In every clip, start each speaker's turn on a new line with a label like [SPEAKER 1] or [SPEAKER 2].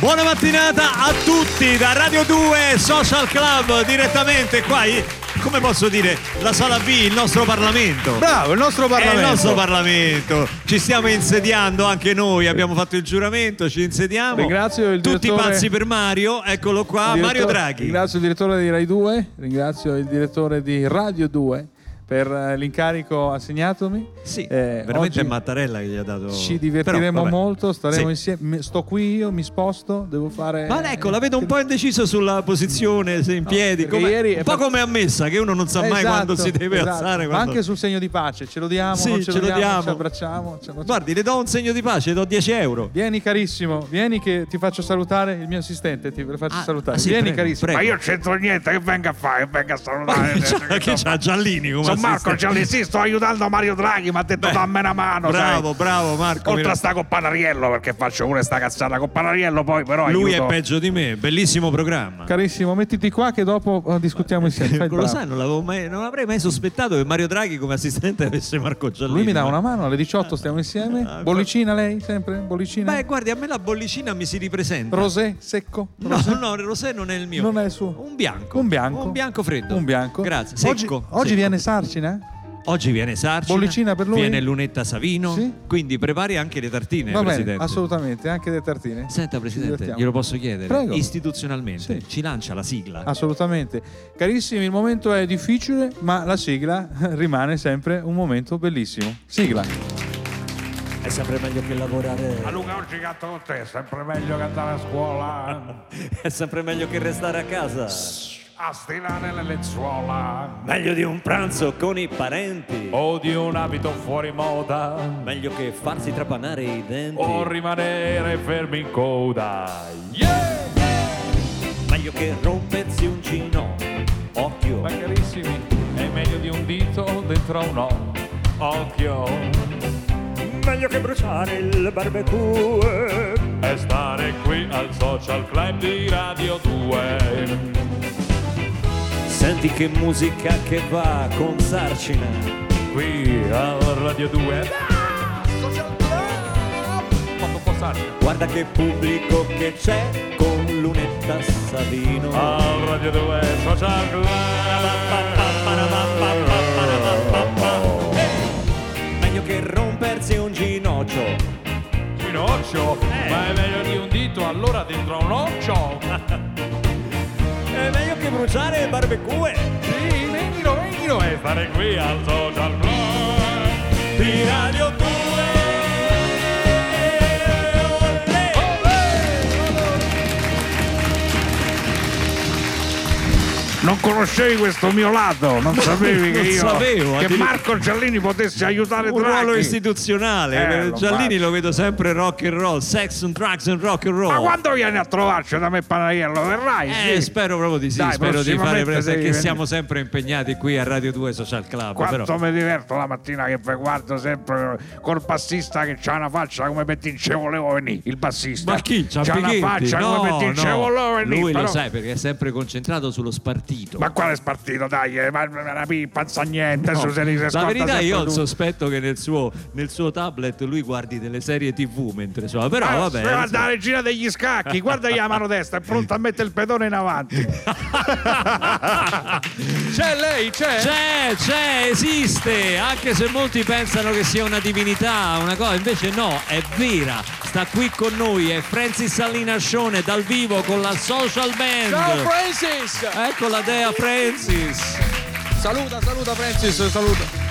[SPEAKER 1] Buona mattinata a tutti da Radio 2 Social Club direttamente qua. Come posso dire? La sala B, il nostro Parlamento.
[SPEAKER 2] Bravo, il nostro Parlamento.
[SPEAKER 1] È il nostro Parlamento. Ci stiamo insediando anche noi, abbiamo fatto il giuramento, ci insediamo.
[SPEAKER 2] Ringrazio il
[SPEAKER 1] Tutti
[SPEAKER 2] direttore...
[SPEAKER 1] pazzi per Mario, eccolo qua, Mario Draghi.
[SPEAKER 2] Ringrazio il direttore di Rai 2, ringrazio il direttore di Radio 2 per eh, l'incarico assegnatomi.
[SPEAKER 1] Sì, eh, veramente è Mattarella che gli ha dato.
[SPEAKER 2] Ci divertiremo Però, molto, staremo sì. insieme. Sto qui io, mi sposto, devo fare.
[SPEAKER 1] Ma ecco, la vedo un po' indeciso sulla posizione, se in piedi. No, ieri un po' come a messa, che uno non sa esatto, mai quando si deve esatto. alzare.
[SPEAKER 2] Quando... Ma anche sul segno di pace, ce lo diamo,
[SPEAKER 1] sì,
[SPEAKER 2] ce,
[SPEAKER 1] ce, lo diamo, diamo.
[SPEAKER 2] Ci abbracciamo, ci abbracciamo.
[SPEAKER 1] Guardi, le do un segno di pace, le do 10 euro.
[SPEAKER 2] Vieni carissimo, vieni che ti faccio salutare il mio assistente, ti faccio ah, salutare.
[SPEAKER 1] Ah, sì,
[SPEAKER 2] vieni
[SPEAKER 1] prego,
[SPEAKER 2] carissimo.
[SPEAKER 1] Prego.
[SPEAKER 3] Ma io c'entro niente, che venga a fare? Che venga a salutare.
[SPEAKER 1] che c'ha Giallini come
[SPEAKER 3] Marco Giallini, sì, sto aiutando Mario Draghi, mi ha detto Beh, dammi una mano.
[SPEAKER 1] Bravo,
[SPEAKER 3] sai.
[SPEAKER 1] bravo Marco.
[SPEAKER 3] Oltre a sta con Panariello, perché faccio pure sta cazzata con Panariello, poi però.
[SPEAKER 1] Lui
[SPEAKER 3] aiuto.
[SPEAKER 1] è peggio di me, bellissimo programma.
[SPEAKER 2] Carissimo, mettiti qua che dopo uh, discutiamo insieme.
[SPEAKER 1] Lo sai, non, mai, non, avrei mai sospettato che Mario Draghi come assistente avesse Marco Giallini.
[SPEAKER 2] Lui mi dà una mano alle 18, stiamo insieme. Ah, bollicina lei, sempre? Bollicina?
[SPEAKER 1] Beh, guardi, a me la bollicina mi si ripresenta.
[SPEAKER 2] Rosé, secco?
[SPEAKER 1] Rosé? No, no, il rosé non è il mio.
[SPEAKER 2] Non è il suo.
[SPEAKER 1] Un bianco.
[SPEAKER 2] Un bianco.
[SPEAKER 1] Un bianco freddo.
[SPEAKER 2] Un bianco.
[SPEAKER 1] Grazie. Secco.
[SPEAKER 2] Oggi,
[SPEAKER 1] secco.
[SPEAKER 2] oggi viene Sarcina?
[SPEAKER 1] Oggi viene Sarcina,
[SPEAKER 2] Bollicina per lui?
[SPEAKER 1] viene Lunetta Savino, sì? quindi prepari anche le tartine,
[SPEAKER 2] Va
[SPEAKER 1] Presidente.
[SPEAKER 2] Bene, assolutamente, anche le tartine.
[SPEAKER 1] Senta Presidente, glielo posso chiedere?
[SPEAKER 2] Prego.
[SPEAKER 1] Istituzionalmente,
[SPEAKER 2] sì.
[SPEAKER 1] ci lancia la sigla?
[SPEAKER 2] Assolutamente. Carissimi, il momento è difficile, ma la sigla rimane sempre un momento bellissimo. Sigla.
[SPEAKER 1] È sempre meglio che lavorare.
[SPEAKER 3] A Luca oggi canto con te, è sempre meglio che andare a scuola.
[SPEAKER 1] è sempre meglio che restare a casa.
[SPEAKER 3] A stilare le lenzuola.
[SPEAKER 1] Meglio di un pranzo con i parenti.
[SPEAKER 3] O di un abito fuori moda.
[SPEAKER 1] Meglio che farsi trapanare i denti.
[SPEAKER 3] O rimanere fermi in coda.
[SPEAKER 1] Yeah! Meglio che rompersi un ginocchio.
[SPEAKER 3] Ma carissimi, è meglio di un dito dentro un occhio.
[SPEAKER 1] Meglio che bruciare il barbecue.
[SPEAKER 3] E stare qui al social club di Radio 2.
[SPEAKER 1] Senti che musica che va con Sarcina.
[SPEAKER 3] Qui al Radio 2. Ah, social club!
[SPEAKER 1] Guarda che pubblico che c'è con Lunetta Savino.
[SPEAKER 3] Al Radio 2 Social Club.
[SPEAKER 1] Meglio che rompersi un ginocchio.
[SPEAKER 3] Ginocchio?
[SPEAKER 1] Eh.
[SPEAKER 3] Ma è meglio di un dito allora dentro un occhio.
[SPEAKER 1] È meglio che bruciare il barbecue.
[SPEAKER 3] Sì, venilo, venilo e stare qui al social club
[SPEAKER 1] di Radio 2.
[SPEAKER 3] Non conoscevi questo mio lato, non sapevi
[SPEAKER 1] non
[SPEAKER 3] che io
[SPEAKER 1] sapevo,
[SPEAKER 3] che Marco Giallini potesse aiutare
[SPEAKER 1] un
[SPEAKER 3] Draghi.
[SPEAKER 1] ruolo istituzionale.
[SPEAKER 3] Eh,
[SPEAKER 1] Giallini
[SPEAKER 3] lo,
[SPEAKER 1] lo vedo sempre rock and roll, sex and drugs and rock and roll.
[SPEAKER 3] Ma quando vieni a trovarci da me Panariello verrai?
[SPEAKER 1] Eh,
[SPEAKER 3] sì.
[SPEAKER 1] spero proprio di sì,
[SPEAKER 3] Dai,
[SPEAKER 1] spero di fare perché
[SPEAKER 3] venire.
[SPEAKER 1] siamo sempre impegnati qui a Radio 2 Social Club.
[SPEAKER 3] Quanto
[SPEAKER 1] però.
[SPEAKER 3] mi diverto la mattina che vi guardo sempre col bassista che c'ha una faccia come ce volevo venire, il bassista.
[SPEAKER 1] Ma chi? C'ha,
[SPEAKER 3] c'ha una faccia
[SPEAKER 1] no,
[SPEAKER 3] come ce
[SPEAKER 1] no.
[SPEAKER 3] volevo venire.
[SPEAKER 1] Lui
[SPEAKER 3] però...
[SPEAKER 1] lo sai perché è sempre concentrato sullo spartito.
[SPEAKER 3] Ma quale spartito? Dai, eh, ma una pippa, sa niente.
[SPEAKER 1] No.
[SPEAKER 3] Su, se
[SPEAKER 1] La verità io ho il sospetto che nel suo, nel suo, tablet lui guardi delle serie tv mentre suona. Però
[SPEAKER 3] ah,
[SPEAKER 1] vabbè.
[SPEAKER 3] Guarda la regina degli scacchi, guarda la mano destra, è pronta a mettere il pedone in avanti.
[SPEAKER 2] c'è lei, c'è?
[SPEAKER 1] C'è, c'è, esiste. Anche se molti pensano che sia una divinità, una cosa, invece no, è vera. Sta qui con noi, è Francis Salina Scione dal vivo con la social band.
[SPEAKER 2] Ciao Francis!
[SPEAKER 1] Ecco dea Francis.
[SPEAKER 2] Saluta, saluta Francis, saluta.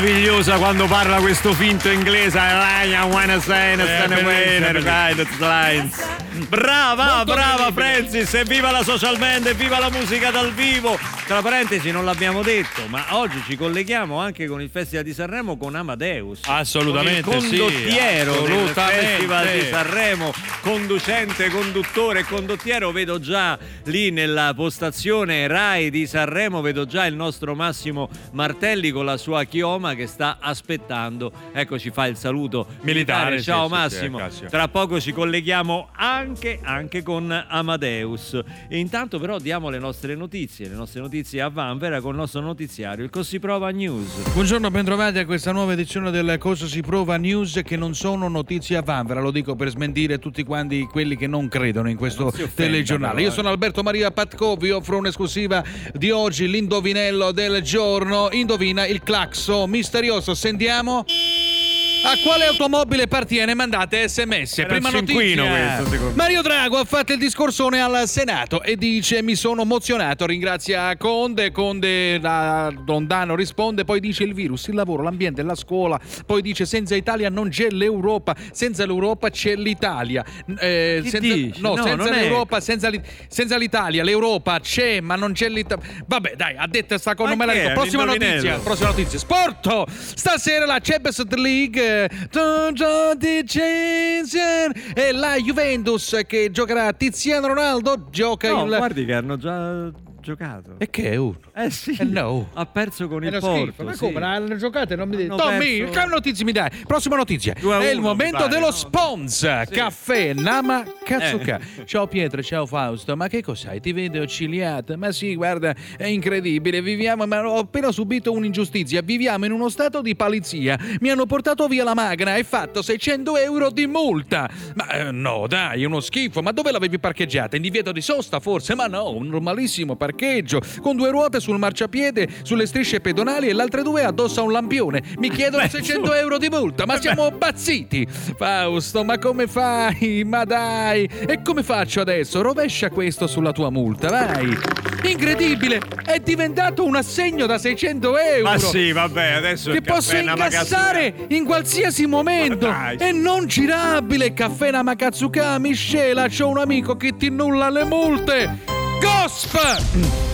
[SPEAKER 1] Meravigliosa quando parla questo finto inglese. I wanna say, Brava,
[SPEAKER 2] Molto
[SPEAKER 1] brava. Francis, evviva la social band, evviva la musica dal vivo. Tra parentesi non l'abbiamo detto, ma oggi ci colleghiamo anche con il Festival di Sanremo con Amadeus.
[SPEAKER 4] Assolutamente
[SPEAKER 1] con il
[SPEAKER 4] sì,
[SPEAKER 1] condottiero del
[SPEAKER 4] assolutamente.
[SPEAKER 1] Festival di Sanremo, conducente, conduttore condottiero. Vedo già lì nella postazione Rai di Sanremo, vedo già il nostro Massimo Martelli con la sua chioma che sta aspettando. Ecco, ci fa il saluto militare.
[SPEAKER 4] Militare, sì,
[SPEAKER 1] Ciao
[SPEAKER 4] sì, sì,
[SPEAKER 1] Massimo.
[SPEAKER 4] grazie.
[SPEAKER 1] Tra poco ci colleghiamo anche, anche con Amadeus. E intanto però diamo le nostre notizie, le nostre notizie a Vanvera con il nostro notiziario, il Così Prova News.
[SPEAKER 2] Buongiorno, bentrovati a questa nuova edizione del Cosa si prova news che non sono notizie a vanvera, lo dico per smentire tutti quanti quelli che non credono in questo
[SPEAKER 1] offenda,
[SPEAKER 2] telegiornale. Io sono Alberto Maria Patco, vi offro un'esclusiva di oggi, l'indovinello del giorno. Indovina il claxo misterioso, sentiamo. A quale automobile appartiene? Mandate sms.
[SPEAKER 1] Era
[SPEAKER 2] Prima notizia.
[SPEAKER 1] questo.
[SPEAKER 2] Mario Drago ha fatto il discorsone al Senato e dice mi sono emozionato, ringrazia Conde, Conde da Londano risponde, poi dice il virus, il lavoro, l'ambiente, la scuola, poi dice senza Italia non c'è l'Europa, senza l'Europa c'è l'Italia. Eh, senza, no,
[SPEAKER 1] No,
[SPEAKER 2] senza
[SPEAKER 1] non è-
[SPEAKER 2] l'Europa, senza, l'I- senza l'Italia, l'Europa c'è ma non c'è l'Italia. Vabbè dai, ha detto sta cosa, non me la
[SPEAKER 1] è?
[SPEAKER 2] Prossima notizia, prossima notizia. Sport! Stasera la Champions League e la Juventus che giocherà Tiziano Ronaldo gioca
[SPEAKER 1] No,
[SPEAKER 2] il
[SPEAKER 1] guardi che hanno già giocato.
[SPEAKER 2] e che è uno?
[SPEAKER 1] Eh sì,
[SPEAKER 2] Eh no.
[SPEAKER 1] ha perso con
[SPEAKER 2] È
[SPEAKER 1] il Porto.
[SPEAKER 2] schifo, ma
[SPEAKER 1] sì.
[SPEAKER 2] come? L'hanno giocate? Non mi dite. Tommy,
[SPEAKER 1] perso-
[SPEAKER 2] che notizie mi dai? Prossima notizia. È il momento
[SPEAKER 1] pare,
[SPEAKER 2] dello
[SPEAKER 1] no?
[SPEAKER 2] sponsor. Caffè Nama Katsuka.
[SPEAKER 1] Eh.
[SPEAKER 2] Ciao Pietro, ciao Fausto. Ma che cos'hai? Ti vedo accigliata. Ma sì, guarda, è incredibile. Viviamo, ma ho appena subito un'ingiustizia. Viviamo in uno stato di palizia. Mi hanno portato via la macchina e fatto 600 euro di multa. Ma eh, no, dai, è uno schifo. Ma dove l'avevi parcheggiata? In divieto di sosta, forse? Ma no, un normalissimo parcheggio. Con due ruote sul marciapiede, sulle strisce pedonali e le altre due addosso a un lampione. Mi chiedono 600 euro di multa. Ma siamo pazziti! Fausto, ma come fai? Ma dai! E come faccio adesso? Rovescia questo sulla tua multa, vai! Incredibile! È diventato un assegno da 600 euro!
[SPEAKER 1] Ma sì, vabbè, adesso
[SPEAKER 2] che posso incassare in qualsiasi momento e non girabile caffè Namakatsuka miscela c'ho un amico che ti nulla le multe Gosp!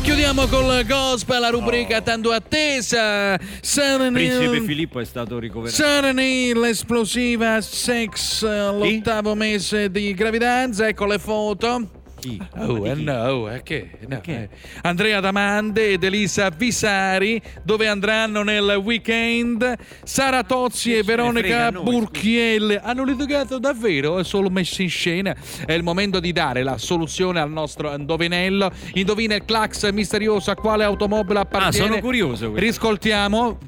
[SPEAKER 2] Chiudiamo col Gosp la rubrica tanto attesa
[SPEAKER 1] Oh. Principe
[SPEAKER 2] Sarani
[SPEAKER 1] Filippo è stato ricoverato.
[SPEAKER 2] Sarani l'esplosiva sex l'ottavo mese di gravidanza. Ecco le foto
[SPEAKER 1] Chi?
[SPEAKER 2] Oh, eh
[SPEAKER 1] di chi?
[SPEAKER 2] no, eh, che? No, eh. Andrea Damande ed Elisa Visari, dove andranno nel weekend Sara Tozzi e Veronica
[SPEAKER 1] noi,
[SPEAKER 2] Burchiel. Hanno litigato davvero? È solo messo in scena. È il momento di dare la soluzione al nostro indovinello. Indovina il clax misterioso a quale automobile
[SPEAKER 1] Ah,
[SPEAKER 2] appartiene.
[SPEAKER 1] sono curioso. questo.
[SPEAKER 2] Riscoltiamo.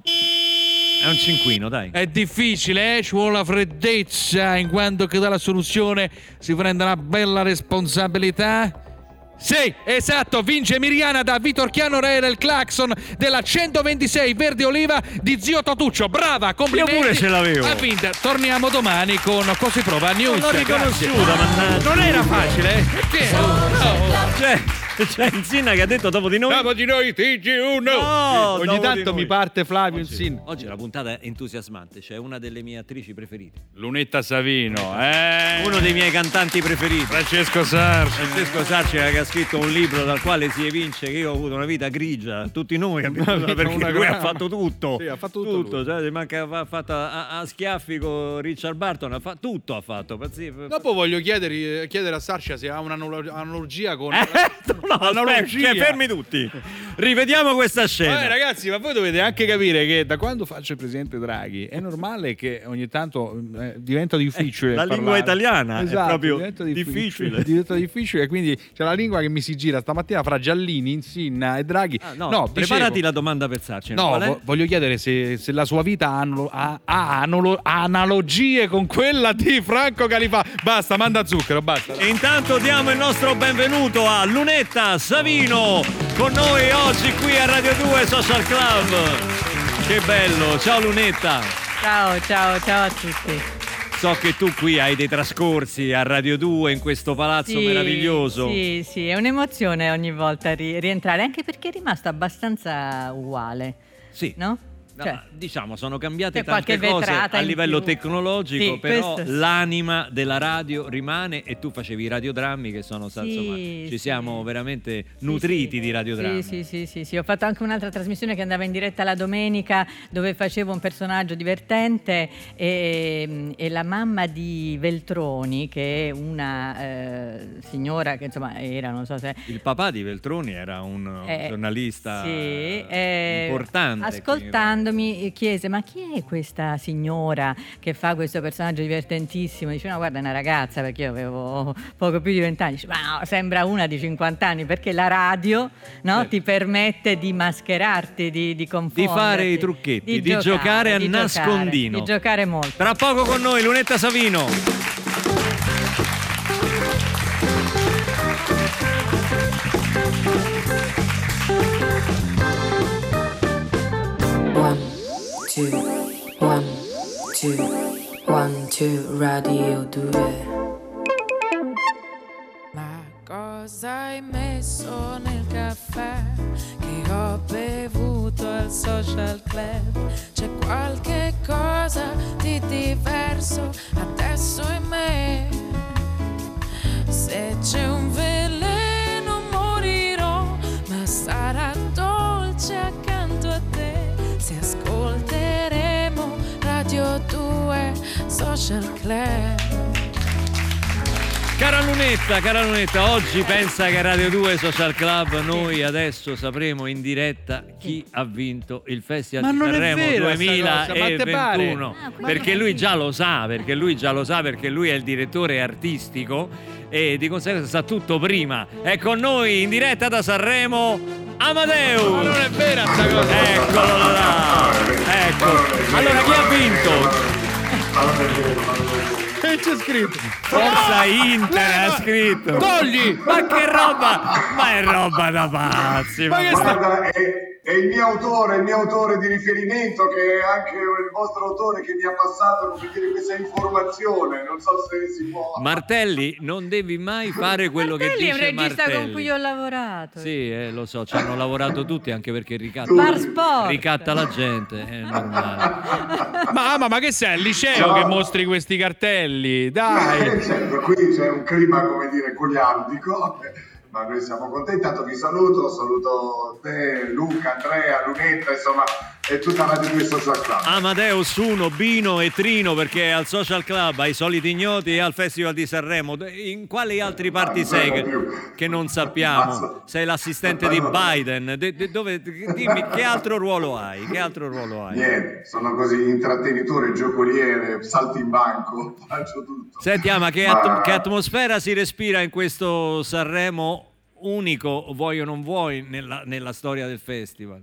[SPEAKER 1] È un cinquino, dai.
[SPEAKER 2] È difficile, eh? ci vuole la freddezza, in quanto che dalla soluzione si prende una bella responsabilità. Sì, esatto, vince Miriana da Vitorchiano Re del Claxon della 126 Verde Oliva di Zio Totuccio. Brava, complimenti.
[SPEAKER 1] Io pure ce l'avevo.
[SPEAKER 2] Ha vinto. Torniamo domani con Così Prova News.
[SPEAKER 1] Non l'ho riconosciuta, mannaggia.
[SPEAKER 2] Non era facile, eh? Perché? Oh, no.
[SPEAKER 1] C'è, c'è Insinna che ha detto dopo di noi.
[SPEAKER 2] Dopo di noi TG1.
[SPEAKER 1] No,
[SPEAKER 2] Ogni tanto mi parte Flavio
[SPEAKER 1] Oggi,
[SPEAKER 2] Insin.
[SPEAKER 1] oggi la puntata è entusiasmante, c'è una delle mie attrici preferite.
[SPEAKER 4] Lunetta Savino, eh?
[SPEAKER 1] Uno dei miei cantanti preferiti.
[SPEAKER 4] Francesco Sarci.
[SPEAKER 1] Francesco Sarci che ha scritto un libro dal quale si evince che io ho avuto una vita grigia, tutti noi abbiamo
[SPEAKER 2] vita,
[SPEAKER 1] perché
[SPEAKER 2] una
[SPEAKER 1] lui ha fatto tutto.
[SPEAKER 2] Sì, ha fatto tutto lui.
[SPEAKER 1] cioè, manca ha fatto a, a schiaffi con Richard Barton, ha fatto tutto ha fatto. pazzi-
[SPEAKER 2] Dopo voglio chiedere, chiedere a Sarcia se ha un'analogia con...
[SPEAKER 1] Eh, no,
[SPEAKER 2] Analogia.
[SPEAKER 1] cioè, fermi tutti. Rivediamo questa scena.
[SPEAKER 2] Eh, ragazzi, ma voi dovete anche capire che da quando faccio il presidente Draghi è normale che ogni tanto eh, diventa difficile.
[SPEAKER 1] Eh, la lingua
[SPEAKER 2] parlare.
[SPEAKER 1] italiana è
[SPEAKER 2] Esatto,
[SPEAKER 1] proprio
[SPEAKER 2] diventa
[SPEAKER 1] difficile.
[SPEAKER 2] Diventa difficile, quindi c'è la lingua che mi si gira stamattina fra Giallini, Insinna e Draghi.
[SPEAKER 1] Ah, no,
[SPEAKER 2] dicevo-
[SPEAKER 1] preparati la domanda per Sarci.
[SPEAKER 2] No,
[SPEAKER 1] è?
[SPEAKER 2] vo- voglio chiedere se, se la sua vita ha, ha- ha analogie con quella di Franco Califà. Basta, manda zucchero, basta.
[SPEAKER 1] E intanto diamo il nostro benvenuto a Lunetta Savino con noi oggi qui a Radio 2 Social Club. Che bello, ciao Lunetta.
[SPEAKER 5] Ciao, ciao, ciao a tutti.
[SPEAKER 1] So che tu qui hai dei trascorsi a Radio 2 in questo palazzo
[SPEAKER 5] Sì,
[SPEAKER 1] meraviglioso.
[SPEAKER 5] Sì, sì, è un'emozione ogni volta ri- rientrare, anche perché è rimasto abbastanza uguale,
[SPEAKER 1] Sì.
[SPEAKER 5] no?
[SPEAKER 1] No,
[SPEAKER 5] Cioè,
[SPEAKER 1] diciamo, sono cambiate tante cose a livello
[SPEAKER 5] più.
[SPEAKER 1] tecnologico,
[SPEAKER 5] Sì,
[SPEAKER 1] però
[SPEAKER 5] questo
[SPEAKER 1] l'anima della radio rimane e tu facevi i radiodrammi che sono,
[SPEAKER 5] Sì,
[SPEAKER 1] insomma, ci
[SPEAKER 5] sì.
[SPEAKER 1] siamo veramente nutriti di radiodrammi.
[SPEAKER 5] Sì, sì, sì, sì. Ho fatto anche un'altra trasmissione che andava in diretta la domenica dove facevo un personaggio divertente e, e la mamma di Veltroni, che è una eh, signora che insomma era, non so se...
[SPEAKER 1] Il papà di Veltroni era un
[SPEAKER 5] Eh,
[SPEAKER 1] giornalista
[SPEAKER 5] eh, Ascoltandomi eh, chiese: Ma chi è questa signora che fa questo personaggio divertentissimo? Dice: No, guarda, è una ragazza perché io avevo poco più di vent'anni. Dice: Ma no, sembra una di 50 anni perché la radio no, ti permette di mascherarti, di, di confonderti,
[SPEAKER 1] fare i trucchetti, di giocare a
[SPEAKER 5] di giocare,
[SPEAKER 1] nascondino.
[SPEAKER 5] Di giocare molto.
[SPEAKER 1] Tra poco con noi Lunetta Savino.
[SPEAKER 6] Two, radio 2.
[SPEAKER 7] Ma cosa hai messo nel caffè che ho bevuto al social club? C'è qualche cosa di diverso adesso in me. Se c'è un veleno Social Club.
[SPEAKER 1] Cara Lunetta, cara Lunetta, oggi pensa che Radio 2 Social Club noi adesso sapremo in diretta chi ha vinto il Festival
[SPEAKER 2] Ma
[SPEAKER 1] di Sanremo
[SPEAKER 2] pare?
[SPEAKER 1] 2021.
[SPEAKER 5] Ah,
[SPEAKER 1] perché lui già lo sa, perché lui già lo sa, perché lui è il direttore artistico e di conseguenza sa tutto prima. È con noi in diretta da Sanremo Amadeus.
[SPEAKER 2] Ma non è vera sta cosa!
[SPEAKER 1] Eccolo là. Ecco. Allora chi ha vinto?
[SPEAKER 2] ¿A dónde Che c'è scritto?
[SPEAKER 1] Forza Inter ha scritto.
[SPEAKER 2] Togli!
[SPEAKER 1] Ma che roba! Ma è roba da pazzi!
[SPEAKER 2] Ma
[SPEAKER 1] ma-
[SPEAKER 2] che sta-
[SPEAKER 8] Guarda, è, è il mio autore, il mio autore di riferimento, che è anche il vostro autore che mi ha passato per dire questa informazione. Non so se si può.
[SPEAKER 1] Martelli, non devi mai fare quello che
[SPEAKER 5] Martelli è un
[SPEAKER 1] dice
[SPEAKER 5] regista
[SPEAKER 1] Martelli.
[SPEAKER 5] con cui ho lavorato.
[SPEAKER 1] Sì, eh, lo so, ci hanno lavorato tutti anche perché ricatta, ricatta la gente, è normale.
[SPEAKER 2] Mamma, ma che sei al liceo
[SPEAKER 8] Ciao.
[SPEAKER 2] che mostri questi cartelli? Dai!
[SPEAKER 8] Eh, certo, qui c'è un clima, come dire, goliardico. Ma noi siamo contenti, intanto vi saluto, saluto te, Luca, Andrea, Lunetta, insomma, e tutta la di questo social club.
[SPEAKER 1] Amadeus 1, Bino e Trino perché al Social Club, ai Soliti Ignoti e al Festival di Sanremo. In quali altri parti sei che, che non sappiamo? Sei l'assistente di
[SPEAKER 8] Ma-
[SPEAKER 1] Biden. De- de- dove- dimmi che altro ruolo hai? Che altro ruolo hai?
[SPEAKER 8] Niente, sono così intrattenitore, giocoliere, salti in banco, faccio tutto.
[SPEAKER 1] Senti, Ama, che,
[SPEAKER 8] Ma-
[SPEAKER 1] at- che atmosfera si respira in questo Sanremo unico, vuoi o non vuoi, nella, nella storia del festival?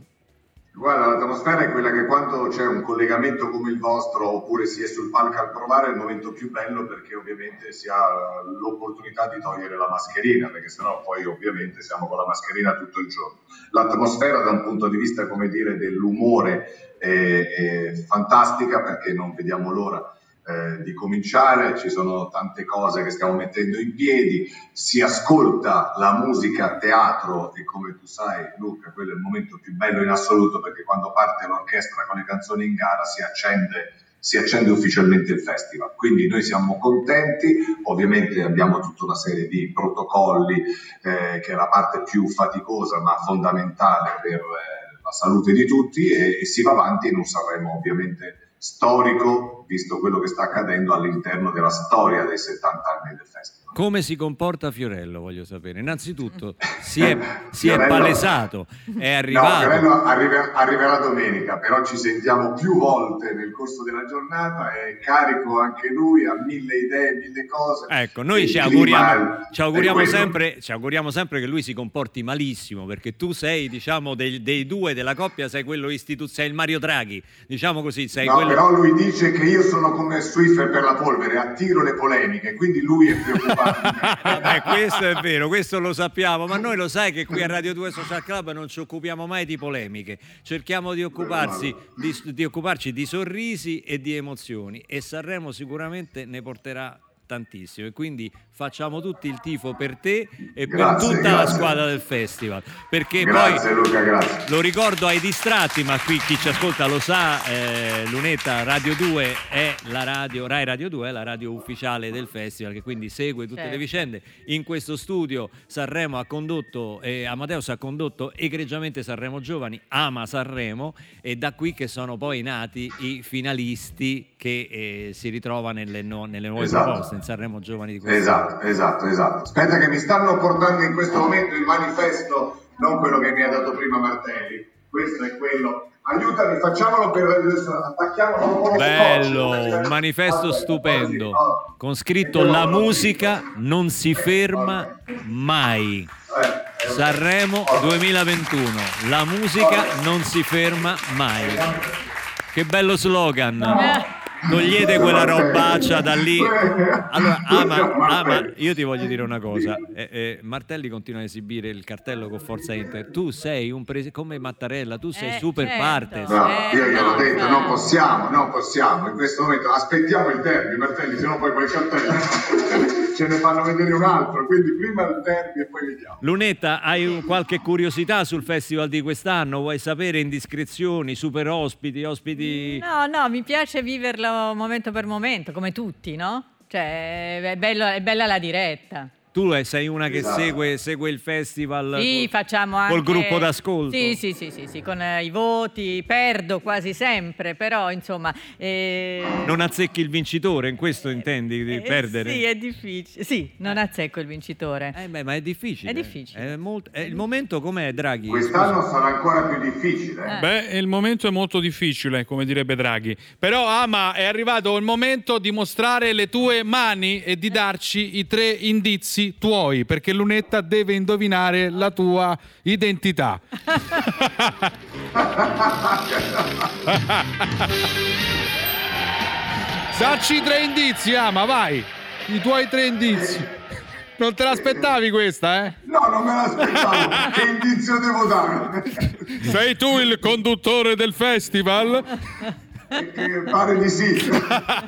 [SPEAKER 8] Guarda, l'atmosfera è quella che quando c'è un collegamento come il vostro oppure si è sul palco a provare è il momento più bello perché ovviamente si ha l'opportunità di togliere la mascherina perché sennò poi ovviamente siamo con la mascherina tutto il giorno. L'atmosfera da un punto di vista come dire dell'umore è, è fantastica perché non vediamo l'ora eh, di cominciare, ci sono tante cose che stiamo mettendo in piedi, si ascolta la musica a teatro e come tu sai Luca, quello è il momento più bello in assoluto perché quando parte l'orchestra con le canzoni in gara si accende, si accende ufficialmente il festival. Quindi noi siamo contenti, ovviamente abbiamo tutta una serie di protocolli eh, che è la parte più faticosa ma fondamentale per eh, la salute di tutti e, e si va avanti in un Sanremo ovviamente storico, visto quello che sta accadendo all'interno della storia dei 70 anni del festival.
[SPEAKER 1] Come si comporta Fiorello, voglio sapere. Innanzitutto, si è, si è
[SPEAKER 8] Fiorello-
[SPEAKER 1] palesato, è
[SPEAKER 8] No,
[SPEAKER 1] arrivato.
[SPEAKER 8] Fiorello arriva- arriverà domenica, però ci sentiamo più volte nel corso della giornata, è carico anche lui, ha mille idee, mille cose.
[SPEAKER 1] Ecco, noi ci auguriamo,
[SPEAKER 8] è-
[SPEAKER 1] ci,
[SPEAKER 8] è
[SPEAKER 1] auguriamo sempre, ci auguriamo sempre che lui si comporti malissimo, perché tu sei, diciamo, dei, dei due della coppia, sei quello istituzionale, sei il Mario Draghi, diciamo così, sei
[SPEAKER 8] No,
[SPEAKER 1] quello...
[SPEAKER 8] però lui dice che io sono come Swiffer per la polvere, attiro le polemiche, quindi lui è preoccupato.
[SPEAKER 1] Vabbè, questo è vero, questo lo sappiamo, ma noi lo sai che qui a Radio 2 Social Club non ci occupiamo mai di polemiche, cerchiamo di, occuparsi, di, di occuparci di sorrisi e di emozioni e Sanremo sicuramente ne porterà tantissimo e quindi facciamo tutti il tifo per te e
[SPEAKER 8] Grazie,
[SPEAKER 1] per tutta la
[SPEAKER 8] grazie.
[SPEAKER 1] squadra del festival. Perché
[SPEAKER 8] Grazie
[SPEAKER 1] poi
[SPEAKER 8] Luca, grazie.
[SPEAKER 1] lo ricordo ai distratti, ma qui chi ci ascolta lo sa, eh, Lunetta Radio 2 è la radio, Rai Radio 2 è la radio ufficiale del festival che quindi segue tutte
[SPEAKER 5] Certo.
[SPEAKER 1] le vicende. In questo studio Sanremo ha condotto, eh, Amadeus ha condotto egregiamente Sanremo Giovani, ama Sanremo e da qui che sono poi nati i finalisti che eh, si ritrova nelle, no- nelle nuove
[SPEAKER 8] Esatto.
[SPEAKER 1] proposte in Sanremo Giovani di questo
[SPEAKER 8] Esatto, esatto, esatto. Aspetta che mi stanno portando in questo momento il manifesto, non quello che mi ha dato prima Martelli. Questo è quello. Aiutami, facciamolo per attacchiamolo
[SPEAKER 1] Bello, un manifesto
[SPEAKER 8] Allora,
[SPEAKER 1] stupendo
[SPEAKER 8] oggi,
[SPEAKER 1] con scritto la musica non si ferma mai.
[SPEAKER 8] eh, eh,
[SPEAKER 1] Sanremo 2021, la musica non si ferma mai. Che bello slogan. Togliete quella robaccia da lì. Allora, ama, ama, io ti voglio dire una cosa. Eh, eh, Martelli continua a esibire il cartello con Forza Inter. Tu sei un presi- come Mattarella, tu sei
[SPEAKER 5] Eh,
[SPEAKER 1] super
[SPEAKER 5] certo.
[SPEAKER 1] partes.
[SPEAKER 8] No,
[SPEAKER 5] Eh,
[SPEAKER 8] io gliel'ho
[SPEAKER 5] no,
[SPEAKER 8] detto,
[SPEAKER 5] fa-
[SPEAKER 8] non possiamo, non possiamo, in questo momento aspettiamo il derby, Martelli, se no poi quel cartello ce ne fanno vedere un altro, quindi prima il derby e poi vediamo.
[SPEAKER 1] Lunetta, hai qualche curiosità sul festival di quest'anno? Vuoi sapere indiscrezioni, super ospiti, ospiti...
[SPEAKER 5] No, no, mi piace viverlo momento per momento, come tutti, no? Cioè, è, bello- è bella la diretta.
[SPEAKER 1] Tu eh, sei una che
[SPEAKER 8] Esatto.
[SPEAKER 1] segue, segue il festival
[SPEAKER 5] Sì,
[SPEAKER 1] col-
[SPEAKER 5] facciamo anche...
[SPEAKER 1] col gruppo d'ascolto.
[SPEAKER 5] Sì, sì, sì, sì, sì, con eh, i voti, perdo quasi sempre, però insomma... eh,
[SPEAKER 1] Non azzecchi il vincitore, in questo intendi di
[SPEAKER 5] eh,
[SPEAKER 1] perdere?
[SPEAKER 5] Sì, è difficile. Sì, non azzecco il vincitore.
[SPEAKER 1] Eh, beh, ma è difficile.
[SPEAKER 5] È difficile.
[SPEAKER 1] È molto- è- il momento com'è, Draghi?
[SPEAKER 8] Quest'anno sarà ancora più difficile. eh.
[SPEAKER 5] Eh.
[SPEAKER 2] Beh, il momento è molto difficile, come direbbe Draghi. Però, Ama, è arrivato il momento di mostrare le tue mani e di darci i tre indizi tuoi, perché Lunetta deve indovinare la tua identità. Dacci i tre indizi, Ama, vai. I tuoi tre indizi. Non te l'aspettavi questa, eh?
[SPEAKER 8] No, non me l'aspettavo, che indizio devo dare?
[SPEAKER 2] Sei tu il conduttore del festival?
[SPEAKER 8] Che pare di sì.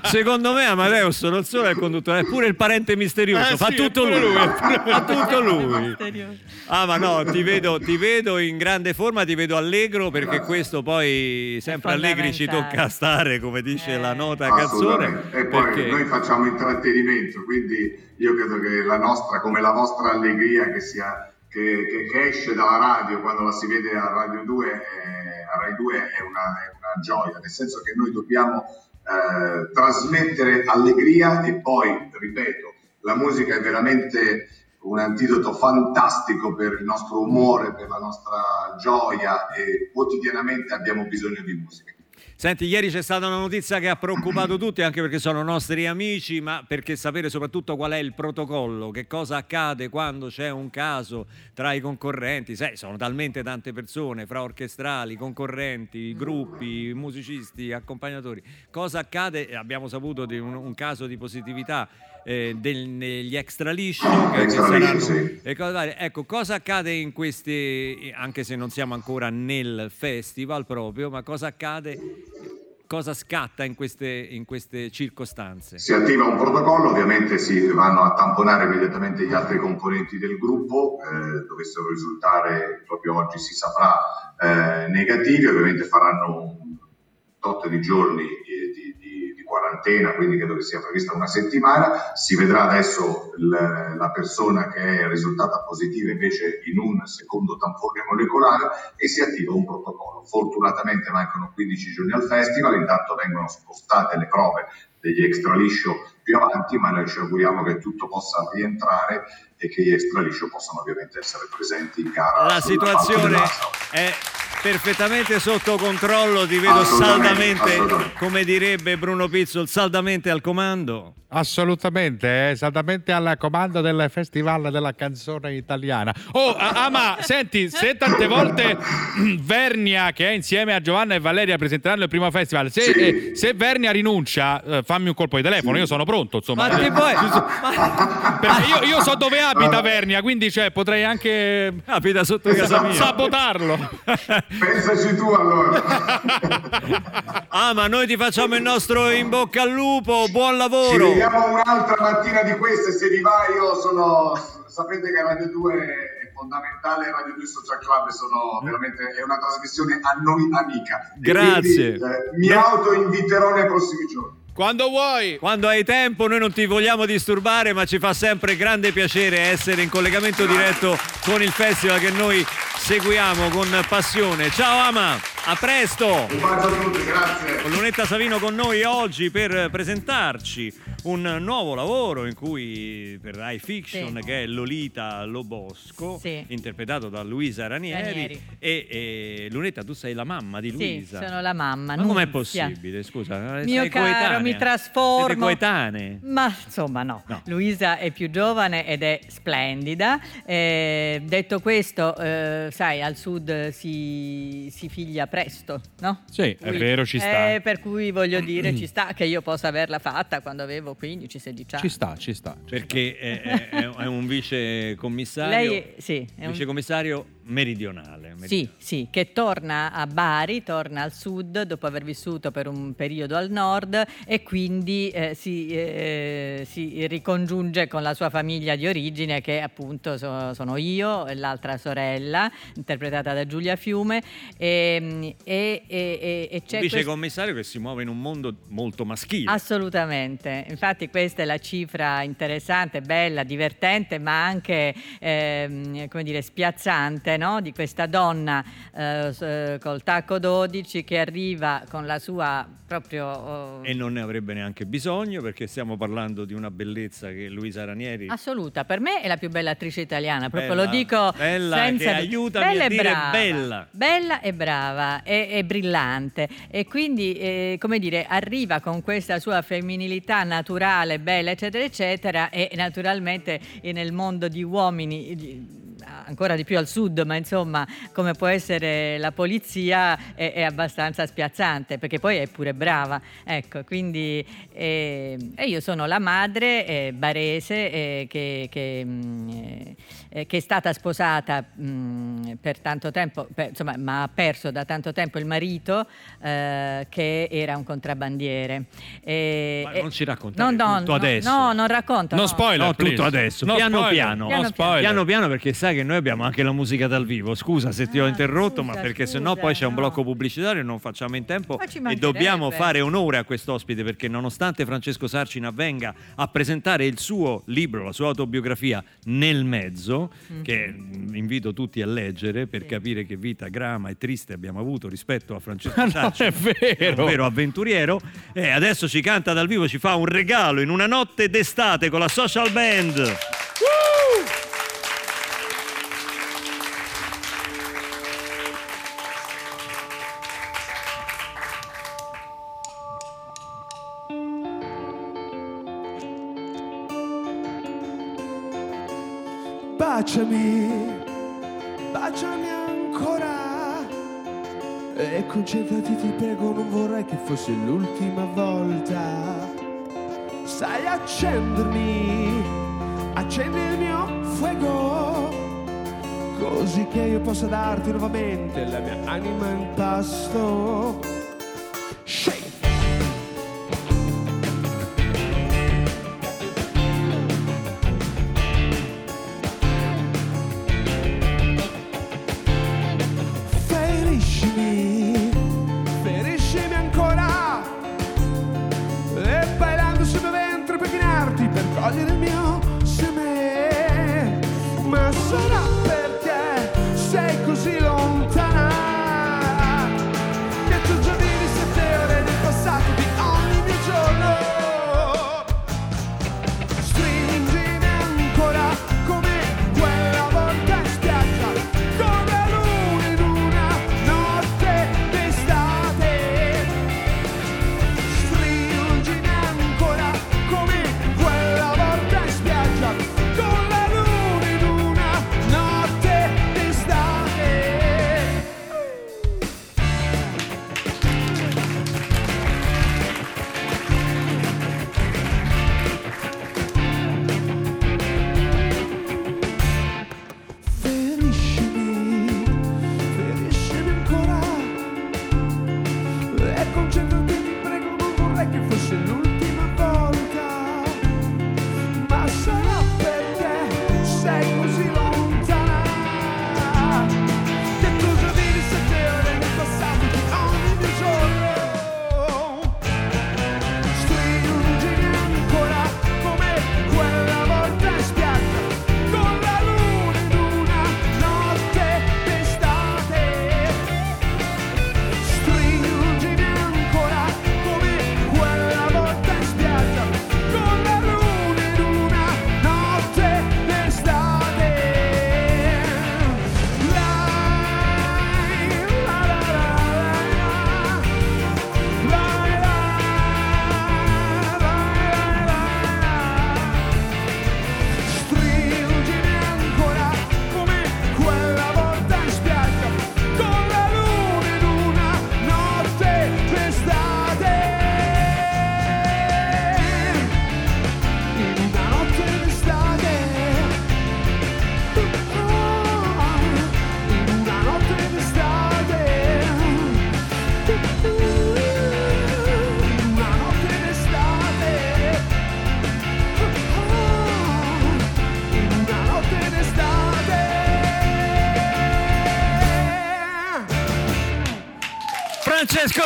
[SPEAKER 1] Secondo me Amadeus non solo è il conduttore, è pure il parente misterioso.
[SPEAKER 2] Eh
[SPEAKER 1] fa
[SPEAKER 2] sì,
[SPEAKER 1] tutto lui.
[SPEAKER 2] lui, è
[SPEAKER 1] Fa tutto lui. Ah, ma no, ti vedo, ti vedo in grande forma, ti vedo allegro perché questo poi sempre allegri ci tocca stare, come dice
[SPEAKER 5] Eh.
[SPEAKER 1] la nota canzone.
[SPEAKER 8] Assolutamente. E poi
[SPEAKER 1] Perché
[SPEAKER 8] noi facciamo intrattenimento, quindi io credo che la nostra, come la vostra allegria che, sia, che, che- che esce dalla radio quando la si vede a Radio 2, eh, a Rai 2 è una, è una gioia, nel senso che noi dobbiamo eh, trasmettere allegria e poi, ripeto, la musica è veramente un antidoto fantastico per il nostro umore, per la nostra gioia e quotidianamente abbiamo bisogno di musica.
[SPEAKER 1] Senti, ieri c'è stata una notizia che ha preoccupato tutti, anche perché sono nostri amici, ma perché sapere soprattutto qual è il protocollo, che cosa accade quando c'è un caso tra i concorrenti. Sai, sono talmente tante persone, fra orchestrali, concorrenti, gruppi, musicisti, accompagnatori. Cosa accade? Abbiamo saputo di un, un caso di positività eh, del- negli extra liscio. che- che
[SPEAKER 8] Extra
[SPEAKER 1] saranno-
[SPEAKER 8] liscio, sì.
[SPEAKER 1] cose. Ecco, cosa accade in questi, anche se non siamo ancora nel festival proprio, ma cosa accade, cosa scatta in queste, in queste circostanze?
[SPEAKER 8] Si attiva un protocollo, ovviamente si vanno a tamponare immediatamente gli altri componenti del gruppo, eh, dovessero risultare, proprio oggi si saprà, eh, negativi, ovviamente faranno un tot di giorni quarantena, quindi credo che sia prevista una settimana, si vedrà adesso il- la persona che è risultata positiva invece in un secondo tampone molecolare e si attiva un protocollo. Fortunatamente mancano 15 giorni al festival, intanto vengono spostate le prove degli extra liscio più avanti, ma noi ci auguriamo che tutto possa rientrare e che gli extra liscio possano ovviamente essere presenti in gara.
[SPEAKER 1] La situazione è perfettamente sotto controllo, ti vedo saldamente, come direbbe Bruno Pizzol, saldamente al comando.
[SPEAKER 2] Assolutamente, è esattamente al comando del Festival della canzone italiana. Oh, a- Ama, senti, se tante volte Vernia, che è insieme a Giovanna e Valeria, presenteranno il primo festival, se,
[SPEAKER 8] Sì.
[SPEAKER 2] eh, se Vernia rinuncia, eh, fammi un colpo di telefono, io sono pronto, insomma.
[SPEAKER 1] Ma che poi?
[SPEAKER 2] Perché io, io so dove abita Vernia, quindi cioè, potrei anche
[SPEAKER 1] Abita sotto casa mia.
[SPEAKER 2] sabotarlo.
[SPEAKER 8] Pensaci tu allora.
[SPEAKER 1] Ah, ma noi ti facciamo il nostro in bocca al lupo, buon lavoro.
[SPEAKER 8] Ci Speriamo un'altra mattina di queste, se vi va io sono... Sapete che Radio 2 è fondamentale, Radio 2 Social Club sono veramente, è una trasmissione a noi amica.
[SPEAKER 1] Grazie.
[SPEAKER 8] Quindi, eh, mi autoinviterò nei prossimi giorni.
[SPEAKER 2] Quando vuoi.
[SPEAKER 1] Quando hai tempo noi non ti vogliamo disturbare, ma ci fa sempre grande piacere essere in collegamento diretto con il festival che noi seguiamo con passione. Ciao Ama, a presto!
[SPEAKER 8] Un bacio a tutti, grazie.
[SPEAKER 1] Con Lunetta Savino con noi oggi per presentarci un nuovo lavoro in cui per Rai Fiction
[SPEAKER 5] Sì.
[SPEAKER 1] che è Lolita Lobosco
[SPEAKER 5] Sì.
[SPEAKER 1] interpretato da Luisa Ranieri,
[SPEAKER 5] Ranieri.
[SPEAKER 1] E, e Lunetta tu sei la mamma di
[SPEAKER 5] Sì,
[SPEAKER 1] Luisa
[SPEAKER 5] sono la mamma.
[SPEAKER 1] ma com'è possibile scusa
[SPEAKER 5] Mio
[SPEAKER 1] Sei
[SPEAKER 5] caro,
[SPEAKER 1] coetanea?
[SPEAKER 5] mi trasformo.
[SPEAKER 1] Siete coetanee
[SPEAKER 5] Ma insomma no.
[SPEAKER 1] No.
[SPEAKER 5] Luisa è più giovane ed è splendida. Eh, detto questo, eh, sai, al sud si, si figlia presto, no?
[SPEAKER 4] Sì, è vero, ci sta.
[SPEAKER 5] Eh, per cui voglio dire, ci sta che io possa averla fatta quando avevo 15-16 anni.
[SPEAKER 2] Ci sta, ci sta.
[SPEAKER 1] perché è, è- è- è un vice commissario
[SPEAKER 5] Lei sì, è un-
[SPEAKER 1] vice commissario meridionale,
[SPEAKER 5] Sì, sì, che torna a Bari, torna al sud dopo aver vissuto per un periodo al nord e quindi eh, si, eh, si ricongiunge con la sua famiglia di origine che appunto so- sono io e l'altra sorella, interpretata da Giulia Fiume e, e- e- e- e c'è
[SPEAKER 1] un vice
[SPEAKER 5] questo-
[SPEAKER 1] commissario che si muove in un mondo molto maschile.
[SPEAKER 5] Assolutamente, infatti questa è la cifra interessante, bella, divertente, ma anche ehm, come dire, spiazzante no? di questa donna eh, eh, col tacco 12 che arriva con la sua proprio... oh,
[SPEAKER 1] e non ne avrebbe neanche bisogno perché stiamo parlando di una bellezza che Luisa Ranieri
[SPEAKER 5] Assoluta, per me è la più bella attrice italiana, proprio
[SPEAKER 1] Bella,
[SPEAKER 5] lo dico
[SPEAKER 1] bella,
[SPEAKER 5] senza
[SPEAKER 1] che aiutami
[SPEAKER 5] bella
[SPEAKER 1] a dire
[SPEAKER 5] brava,
[SPEAKER 1] bella.
[SPEAKER 5] bella e brava e, e brillante e quindi eh, come dire arriva con questa sua femminilità naturale, bella eccetera eccetera e naturalmente nel mondo di uomini ancora di più al sud, ma insomma, come può essere la polizia, è, è abbastanza spiazzante, perché poi è pure brava. Ecco, quindi eh, e io sono la madre eh, barese eh, che, che, mm, eh, che è stata sposata mm, per tanto tempo, per- insomma, ma ha perso da tanto tempo il marito eh, che era un contrabbandiere. E-
[SPEAKER 1] Ma non ci raccontare
[SPEAKER 5] no, no,
[SPEAKER 1] tutto
[SPEAKER 5] no,
[SPEAKER 1] adesso.
[SPEAKER 5] No, non racconto.
[SPEAKER 4] No
[SPEAKER 5] no.
[SPEAKER 4] spoiler,
[SPEAKER 1] No, tutto adesso,
[SPEAKER 4] No
[SPEAKER 1] piano
[SPEAKER 4] spoiler.
[SPEAKER 1] piano.
[SPEAKER 4] No
[SPEAKER 5] Piano.
[SPEAKER 1] Piano piano perché sai che noi abbiamo anche la musica dal vivo. Scusa se ti ho
[SPEAKER 5] Ah,
[SPEAKER 1] interrotto, ma
[SPEAKER 5] scusa,
[SPEAKER 1] perché
[SPEAKER 5] scusa,
[SPEAKER 1] sennò poi c'è un
[SPEAKER 5] no.
[SPEAKER 1] blocco pubblicitario e non facciamo in tempo
[SPEAKER 5] Ma
[SPEAKER 1] e dobbiamo fare onore a quest'ospite perché nonostante Francesco Sarcina venga a presentare il suo libro, la sua autobiografia nel mezzo,
[SPEAKER 5] Mm.
[SPEAKER 1] che invito tutti a leggere per capire che vita grama e triste abbiamo avuto rispetto a Francesco
[SPEAKER 4] No,
[SPEAKER 1] Sarcina.
[SPEAKER 4] è vero.
[SPEAKER 1] un vero avventuriero e adesso ci canta dal vivo, ci fa un regalo in una notte d'estate con la social band.
[SPEAKER 9] Baciami, baciami ancora e concentrati ti prego, non vorrei che fosse l'ultima volta. Sai accendermi, accendi il mio fuoco, così che io possa darti nuovamente la mia anima in pasto.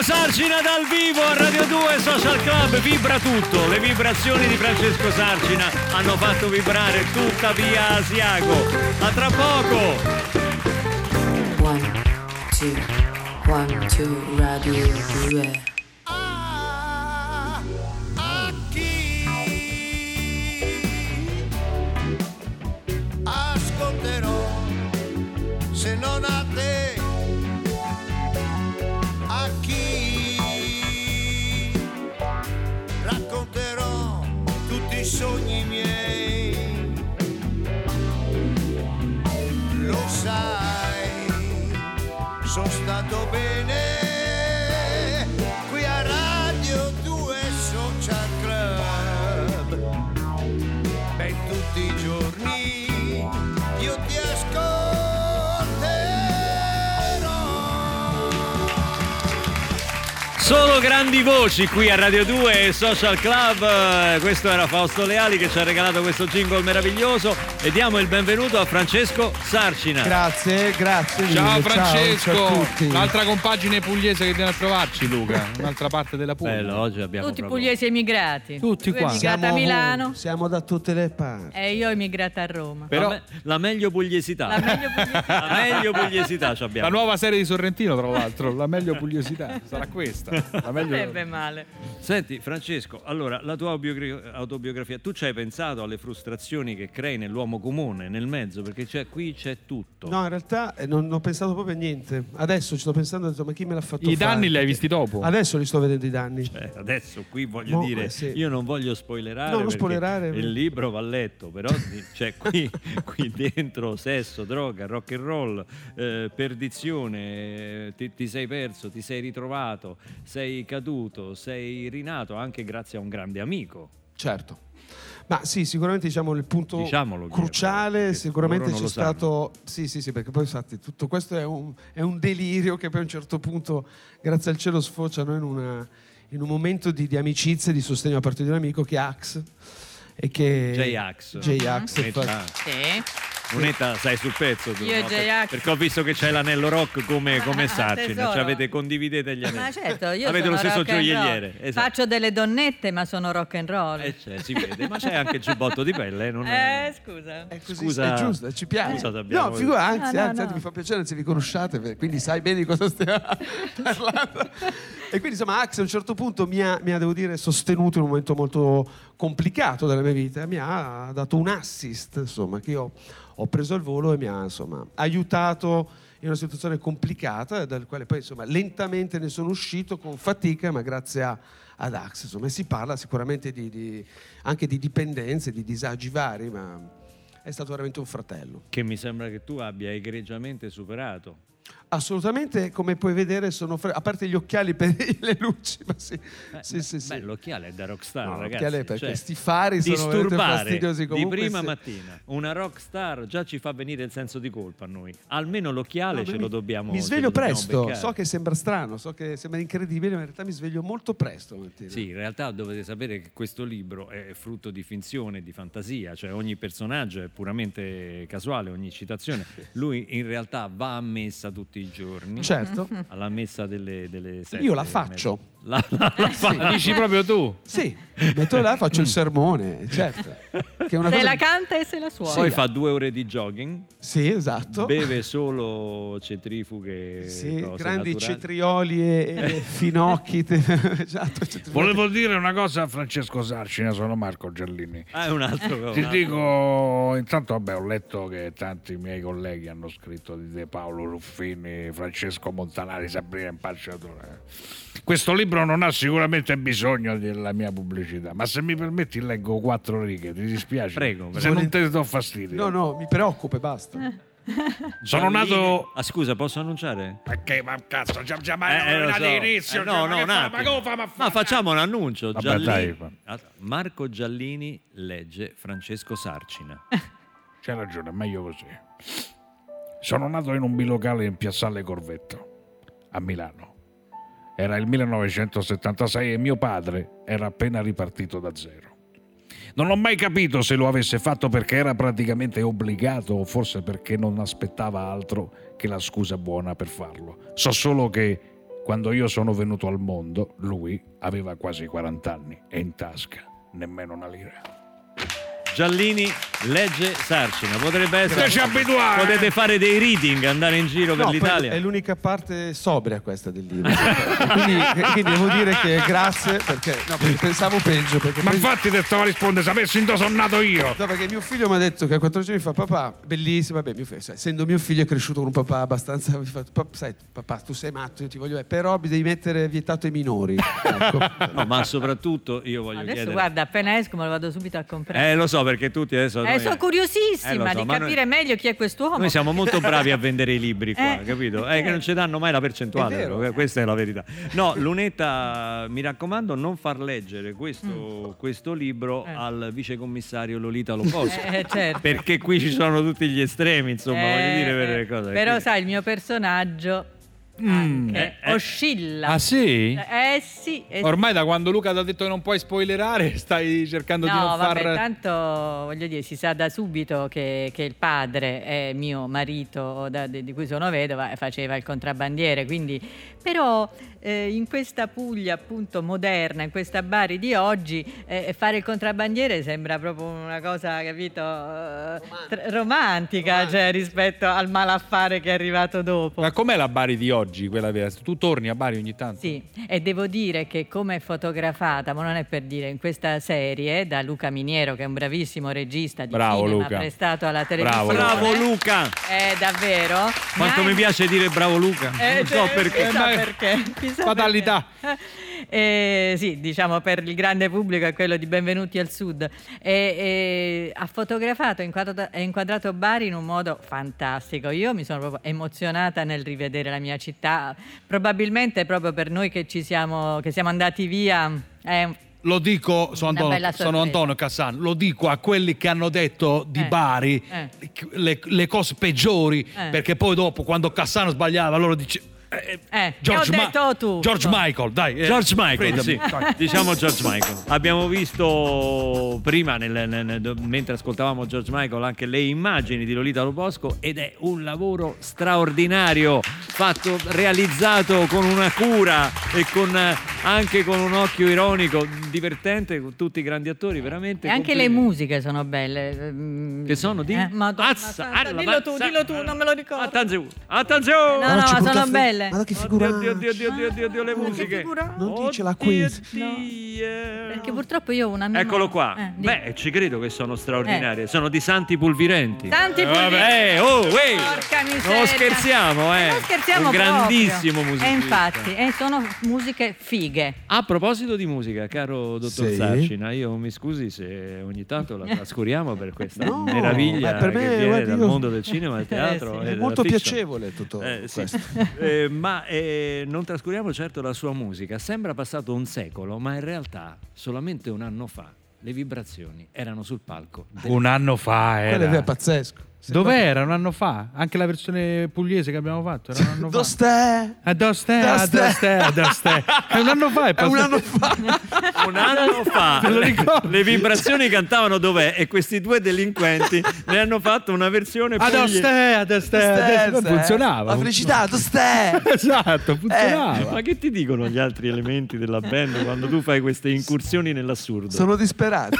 [SPEAKER 1] Sarcina dal vivo a Radio 2 Social Club, vibra tutto. Le vibrazioni di Francesco Sarcina hanno fatto vibrare tutta via Asiago. A tra poco!
[SPEAKER 6] One, two, one, two, radio 2.
[SPEAKER 10] Sono stato bene
[SPEAKER 1] grandi voci qui a Radio 2 e Social Club. Eh, Questo era Fausto Leali che ci ha regalato questo jingle meraviglioso e diamo il benvenuto a Francesco Sarcina.
[SPEAKER 9] Grazie, grazie.
[SPEAKER 2] Ciao
[SPEAKER 9] mille,
[SPEAKER 2] Francesco,
[SPEAKER 9] ciao a tutti.
[SPEAKER 2] l'altra compagine pugliese che viene a trovarci Luca, un'altra parte della Puglia.
[SPEAKER 1] Bello, oggi abbiamo
[SPEAKER 5] Tutti
[SPEAKER 1] proprio-
[SPEAKER 5] pugliesi emigrati.
[SPEAKER 9] Tutti
[SPEAKER 5] Tu
[SPEAKER 9] qua.
[SPEAKER 5] emigrata a Milano
[SPEAKER 9] siamo da tutte le parti.
[SPEAKER 5] e io emigrata a Roma.
[SPEAKER 1] Però la, me- la meglio pugliesità.
[SPEAKER 5] La meglio pugliesità.
[SPEAKER 1] La meglio pugliesità ci
[SPEAKER 2] La
[SPEAKER 1] abbiamo.
[SPEAKER 2] nuova serie di Sorrentino, tra l'altro, la meglio pugliosità, sarà questa. La meglio...
[SPEAKER 5] Sarebbe male.
[SPEAKER 1] Senti Francesco, allora la tua autobiogra- autobiografia, tu ci hai pensato alle frustrazioni che crei nell'uomo comune, nel mezzo, perché c'è- qui c'è tutto.
[SPEAKER 9] No, in realtà eh, non ho pensato proprio a niente. Adesso ci sto pensando, ho detto, ma chi me l'ha fatto
[SPEAKER 2] I
[SPEAKER 9] fare?
[SPEAKER 2] danni li hai visti dopo?
[SPEAKER 9] Adesso li sto vedendo i danni.
[SPEAKER 1] Eh, adesso qui voglio
[SPEAKER 9] Mo-
[SPEAKER 1] dire,
[SPEAKER 9] eh, sì.
[SPEAKER 1] io non voglio spoilerare
[SPEAKER 9] No, non spoilerare.
[SPEAKER 1] il libro va letto, però c'è qui, qui dentro sesso, droga, rock and roll, eh, perdizione, eh, ti, ti sei perso, ti sei ritrovato, sei caduto, sei rinato anche grazie a un grande amico.
[SPEAKER 9] Certo. Ma sì, sicuramente diciamo il punto
[SPEAKER 1] Diciamolo,
[SPEAKER 9] cruciale,
[SPEAKER 1] perché
[SPEAKER 9] sicuramente c'è
[SPEAKER 1] lo sanno.
[SPEAKER 9] stato... Sì, sì, sì, perché poi infatti tutto questo è un, è un delirio che poi a un certo punto, grazie al cielo, sfociano in, una- in un momento di, di amicizia e di sostegno da parte di un amico che è Ax. E che...
[SPEAKER 1] J-Ax.
[SPEAKER 9] J-Ax,
[SPEAKER 1] Eh,
[SPEAKER 9] infatti.
[SPEAKER 1] già.
[SPEAKER 5] Sì.
[SPEAKER 1] Moneta, sai sul pezzo tu,
[SPEAKER 5] Io e
[SPEAKER 1] no?
[SPEAKER 5] J-Ax.
[SPEAKER 1] perché ho visto che c'hai l'anello rock come, come
[SPEAKER 5] Ah,
[SPEAKER 1] Sarcina, cioè avete condividete gli anelli.
[SPEAKER 5] Ma certo, io
[SPEAKER 1] avete
[SPEAKER 5] sono
[SPEAKER 1] lo stesso gioielliere. Esatto.
[SPEAKER 5] Faccio delle donnette, ma sono rock and roll.
[SPEAKER 1] Eh, c'è, si vede, ma c'è anche il giubbotto di pelle, non è...
[SPEAKER 5] Eh, scusa.
[SPEAKER 9] È così,
[SPEAKER 1] Scusa-
[SPEAKER 9] è giusto, ci piace. no, figura, anzi,
[SPEAKER 5] No, no,
[SPEAKER 9] anzi,
[SPEAKER 5] no.
[SPEAKER 9] anzi, mi fa piacere se vi conosciate, quindi sai bene di cosa stiamo parlando. e quindi insomma Ax a un certo punto mi ha, mi ha, devo dire, sostenuto in un momento molto complicato della mia vita, mi ha dato un assist, insomma, che io ho preso il volo e mi ha insomma aiutato in una situazione complicata, dal quale poi insomma lentamente ne sono uscito con fatica, ma grazie a, ad Ax, insomma, si parla sicuramente di, di- anche di dipendenze, di disagi vari, ma è stato veramente un fratello.
[SPEAKER 1] Che mi sembra che tu abbia egregiamente superato.
[SPEAKER 9] Assolutamente, come puoi vedere, sono fre- a parte gli occhiali per le luci, ma sì,
[SPEAKER 1] Eh,
[SPEAKER 9] sì, sì, sì.
[SPEAKER 1] Beh, l'occhiale è da rockstar,
[SPEAKER 9] No,
[SPEAKER 1] ragazzi.
[SPEAKER 9] l'occhiale perché
[SPEAKER 1] cioè,
[SPEAKER 9] sti fari sono fastidiosi
[SPEAKER 1] di
[SPEAKER 9] comunque,
[SPEAKER 1] prima
[SPEAKER 9] sì.
[SPEAKER 1] mattina una rockstar già ci fa venire il senso di colpa a noi. Almeno l'occhiale
[SPEAKER 9] No,
[SPEAKER 1] ce
[SPEAKER 9] mi-
[SPEAKER 1] lo dobbiamo
[SPEAKER 9] Mi
[SPEAKER 1] ce
[SPEAKER 9] sveglio
[SPEAKER 1] dobbiamo
[SPEAKER 9] presto,
[SPEAKER 1] beccare.
[SPEAKER 9] so che sembra strano, so che sembra incredibile, ma in realtà mi sveglio molto presto. mattina.
[SPEAKER 1] Sì, in realtà dovete sapere che questo libro è frutto di finzione, di fantasia, cioè ogni personaggio è puramente casuale, ogni citazione. Lui in realtà va a messa tutti i giorni.
[SPEAKER 9] Certo.
[SPEAKER 1] Alla messa delle, delle sette.
[SPEAKER 9] Io la faccio.
[SPEAKER 1] La, la- la fa-
[SPEAKER 2] La dici proprio tu?
[SPEAKER 9] Sì, metto là, faccio il sermone, certo. Che è una
[SPEAKER 5] Se
[SPEAKER 9] cosa-
[SPEAKER 5] la canta e se la suona.
[SPEAKER 1] Poi fa due ore di jogging,
[SPEAKER 9] Sì, esatto.
[SPEAKER 1] beve solo centrifughe,
[SPEAKER 9] Sì, grandi
[SPEAKER 1] naturali.
[SPEAKER 9] cetrioli e, finocchi. te- esatto, cetrioli.
[SPEAKER 4] Volevo dire una cosa a Francesco Sarcina, sono Marco Giallini.
[SPEAKER 1] Ah, è un altro
[SPEAKER 4] Ti
[SPEAKER 1] un altro-
[SPEAKER 4] dico, intanto vabbè, ho letto che tanti miei colleghi hanno scritto di De Paolo Ruffini, Francesco Montanari, Sabrina Impacciatore. Questo libro non ha sicuramente bisogno della mia pubblicità, ma se mi permetti leggo quattro righe, ti dispiace?
[SPEAKER 1] Prego,
[SPEAKER 4] Se non te do fastidio.
[SPEAKER 9] No, no, mi preoccupa e basta.
[SPEAKER 4] Sono nato...
[SPEAKER 1] Ah, scusa, posso annunciare?
[SPEAKER 4] Perché, ma cazzo, già, già ma
[SPEAKER 1] Eh, eh, lo
[SPEAKER 4] da
[SPEAKER 1] so.
[SPEAKER 4] inizio,
[SPEAKER 1] Eh, no,
[SPEAKER 4] ma
[SPEAKER 1] no,
[SPEAKER 4] fa-
[SPEAKER 1] attimo.
[SPEAKER 4] ma come fa- ma fa-
[SPEAKER 1] Ma facciamo un annuncio.
[SPEAKER 4] Vabbè,
[SPEAKER 1] Giallini-
[SPEAKER 4] dai,
[SPEAKER 1] Marco Giallini legge Francesco Sarcina.
[SPEAKER 4] C'hai ragione, è meglio così. Sono nato in un bilocale in Piazzale Corvetto, a Milano. Era il 1976 e mio padre era appena ripartito da zero. Non ho mai capito se lo avesse fatto perché era praticamente obbligato o forse perché non aspettava altro che la scusa buona per farlo. So solo che quando io sono venuto al mondo, lui aveva quasi 40 anni e in tasca nemmeno una lira.
[SPEAKER 1] Giallini legge Sarcina. Potrebbe essere.
[SPEAKER 4] Lasci abituare.
[SPEAKER 1] Potete fare dei reading, andare in giro per
[SPEAKER 9] No,
[SPEAKER 1] l'Italia.
[SPEAKER 9] è l'unica parte sobria questa del libro. quindi, quindi devo dire che grazie perché, no, perché pensavo peggio. Perché
[SPEAKER 4] Ma
[SPEAKER 9] poi-
[SPEAKER 4] infatti ti stavo a rispondere, sapessi dove sono nato io.
[SPEAKER 9] No, perché mio figlio mi ha detto che a 14 anni fa papà, bellissimo, vabbè, mio figlio, sai, essendo mio figlio è cresciuto con un papà abbastanza, mi fa, "Pap- sai, papà tu sei matto, io ti voglio bene, però mi devi mettere vietato ai minori. Ecco.
[SPEAKER 1] No, ma soprattutto io voglio
[SPEAKER 5] Adesso
[SPEAKER 1] chiedere.
[SPEAKER 5] guarda, appena esco me lo vado subito a comprare.
[SPEAKER 1] Eh, lo so perché tutti adesso.
[SPEAKER 5] Eh,
[SPEAKER 1] noi-
[SPEAKER 5] sono
[SPEAKER 1] Eh,
[SPEAKER 5] curiosissima
[SPEAKER 1] lo so,
[SPEAKER 5] di
[SPEAKER 1] ma noi-
[SPEAKER 5] capire meglio chi è quest'uomo.
[SPEAKER 1] Noi siamo molto bravi a vendere i libri qua,
[SPEAKER 5] Eh,
[SPEAKER 1] capito? È che non ci danno mai la percentuale,
[SPEAKER 9] È vero.
[SPEAKER 1] però, questa è la verità. No, Lunetta, mi raccomando, non far leggere questo, questo libro
[SPEAKER 5] Eh.
[SPEAKER 1] al vicecommissario Lolita Loposo.
[SPEAKER 5] Eh, certo.
[SPEAKER 1] Perché qui ci sono tutti gli estremi, insomma, voglio
[SPEAKER 5] Eh,
[SPEAKER 1] dire per
[SPEAKER 5] eh,
[SPEAKER 1] le cose.
[SPEAKER 5] Però
[SPEAKER 1] Quindi-
[SPEAKER 5] sai, il mio personaggio anche
[SPEAKER 1] Eh, eh.
[SPEAKER 5] oscilla.
[SPEAKER 2] Ah sì?
[SPEAKER 5] Eh sì. eh sì.
[SPEAKER 2] Ormai da quando Luca ti ha detto che non puoi spoilerare, stai cercando di
[SPEAKER 5] No,
[SPEAKER 2] non
[SPEAKER 5] vabbè,
[SPEAKER 2] far...
[SPEAKER 5] tanto voglio dire, si sa da subito che, che il padre è mio marito da- di di cui sono vedova e faceva il contrabbandiere, quindi però eh, in questa Puglia appunto moderna, in questa Bari di oggi, eh, fare il contrabbandiere sembra proprio una cosa, capito, eh, tr- romantica, cioè, rispetto al malaffare che è arrivato dopo.
[SPEAKER 2] Ma com'è la Bari di oggi, quella vera? Tu torni a Bari ogni tanto?
[SPEAKER 5] Sì, e devo dire che come è fotografata, ma non è per dire, in questa serie da Luca Miniero, che è un bravissimo regista di
[SPEAKER 2] Bravo,
[SPEAKER 5] cinema
[SPEAKER 2] Luca.
[SPEAKER 5] prestato alla televisione.
[SPEAKER 2] Bravo,
[SPEAKER 1] Bravo Luca!
[SPEAKER 5] È davvero.
[SPEAKER 1] Quanto mi piace dire bravo Luca.
[SPEAKER 5] Eh,
[SPEAKER 1] non so
[SPEAKER 5] cioè,
[SPEAKER 1] perché.
[SPEAKER 5] chissà
[SPEAKER 2] ma-
[SPEAKER 5] perché. chissà
[SPEAKER 2] Fatalità.
[SPEAKER 5] perché. Eh, sì, diciamo per il grande pubblico è quello di Benvenuti al Sud. E, e ha fotografato e inquadrato, inquadrato Bari in un modo fantastico. Io mi sono proprio emozionata nel rivedere la mia città. Probabilmente proprio per noi che ci siamo, che siamo andati via. Un-
[SPEAKER 2] Lo dico, sono Antonio, sono. Antonio Cassano, lo dico a quelli che hanno detto di
[SPEAKER 5] Eh,
[SPEAKER 2] Bari
[SPEAKER 5] eh.
[SPEAKER 2] le, le cose peggiori,
[SPEAKER 5] Eh.
[SPEAKER 2] perché poi dopo quando Cassano sbagliava loro dice... eh,
[SPEAKER 5] Eh,
[SPEAKER 2] George,
[SPEAKER 5] che ho
[SPEAKER 2] Ma-
[SPEAKER 5] detto tu.
[SPEAKER 2] George Michael, dai. eh,
[SPEAKER 1] George Michael, sì. diciamo George Michael. Abbiamo visto prima, nel- nel- nel- mentre ascoltavamo George Michael, anche le immagini di Lolita Lobosco ed è un lavoro straordinario, fatto, realizzato con una cura e con, eh, anche con un occhio ironico, divertente, con tutti i grandi attori, veramente.
[SPEAKER 5] E anche le
[SPEAKER 1] complimenti.
[SPEAKER 5] musiche sono belle. mm.
[SPEAKER 1] Che sono di?
[SPEAKER 5] Eh, Madonna
[SPEAKER 1] Azza,
[SPEAKER 5] santa, dillo tu, dillo tu, non me lo ricordo.
[SPEAKER 1] Attenzione, attenzione!
[SPEAKER 5] No, no, ma sono belle.
[SPEAKER 9] Ma che
[SPEAKER 1] Oddio,
[SPEAKER 9] figura.
[SPEAKER 1] oddio, oddio, oddio, oddio, oddio, oddio, le musiche.
[SPEAKER 9] Non dicela
[SPEAKER 1] Oddio,
[SPEAKER 9] qui.
[SPEAKER 1] Dio.
[SPEAKER 5] Perché purtroppo io ho una memoria.
[SPEAKER 1] Eccolo qua.
[SPEAKER 5] Eh,
[SPEAKER 1] Beh, ci credo che sono straordinarie. Sono di Santi Pulvirenti.
[SPEAKER 5] Santi
[SPEAKER 1] Eh,
[SPEAKER 5] Pulvirenti.
[SPEAKER 1] vabbè, oh, uè.
[SPEAKER 5] Porca miseria.
[SPEAKER 1] Non scherziamo, eh.
[SPEAKER 5] Non scherziamo
[SPEAKER 1] Un grandissimo musicista.
[SPEAKER 5] E infatti, eh, sono musiche fighe.
[SPEAKER 1] A proposito di musica, caro dottor
[SPEAKER 9] Sì.
[SPEAKER 1] Sarcina, io mi scusi se ogni tanto la trascuriamo per questa
[SPEAKER 9] No,
[SPEAKER 1] meraviglia
[SPEAKER 9] per me,
[SPEAKER 1] che viene dal
[SPEAKER 9] io-
[SPEAKER 1] mondo del cinema, del teatro.
[SPEAKER 5] sì.
[SPEAKER 1] e
[SPEAKER 9] È molto piacevole tutto
[SPEAKER 1] Eh, sì.
[SPEAKER 9] questo.
[SPEAKER 1] Eh, ma eh, non trascuriamo certo la sua musica. Sembra passato un secolo, ma in realtà solamente un anno fa le vibrazioni erano sul palco. del-
[SPEAKER 2] Un anno fa
[SPEAKER 9] Quello è
[SPEAKER 2] era.
[SPEAKER 9] pazzesco.
[SPEAKER 2] Dov'era? Un anno fa? Anche la versione pugliese che abbiamo fatto era un anno fa.
[SPEAKER 9] Dostè?
[SPEAKER 2] A Dostè, a
[SPEAKER 9] Dostè.
[SPEAKER 2] A Dostè. È un anno fa, è
[SPEAKER 9] È un
[SPEAKER 2] passato.
[SPEAKER 9] anno fa.
[SPEAKER 1] un anno fa
[SPEAKER 2] Te lo
[SPEAKER 1] le, le vibrazioni cantavano dov'è e questi due delinquenti ne hanno fatto una versione
[SPEAKER 2] A
[SPEAKER 1] puglie-
[SPEAKER 2] Dostè, a Dostè, a Dostè. Funzionava.
[SPEAKER 9] La felicità, Dostè.
[SPEAKER 2] Esatto, funzionava.
[SPEAKER 1] Ma che ti dicono gli altri elementi della band quando tu fai queste incursioni nell'assurdo?
[SPEAKER 9] Sono disperati.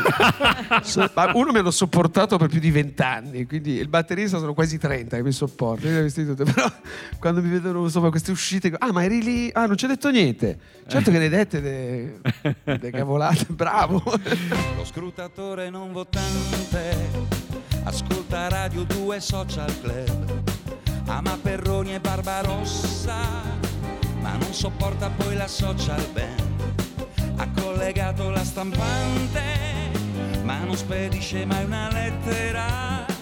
[SPEAKER 9] So- ma uno mi hanno sopportato per più di vent'anni, quindi il batterista sono quasi 30 che mi sopporta. Io li ho visti tutti, Però quando mi vedono insomma, queste uscite, ah, ma eri lì? Ah, non ci hai detto niente. Certo che ne hai dette de, de cavolate, bravo.
[SPEAKER 11] Lo scrutatore non votante ascolta Radio 2 Social Club, ama Perroni e Barbarossa, ma non sopporta poi la social band. Ha collegato la stampante, ma non spedisce mai una lettera.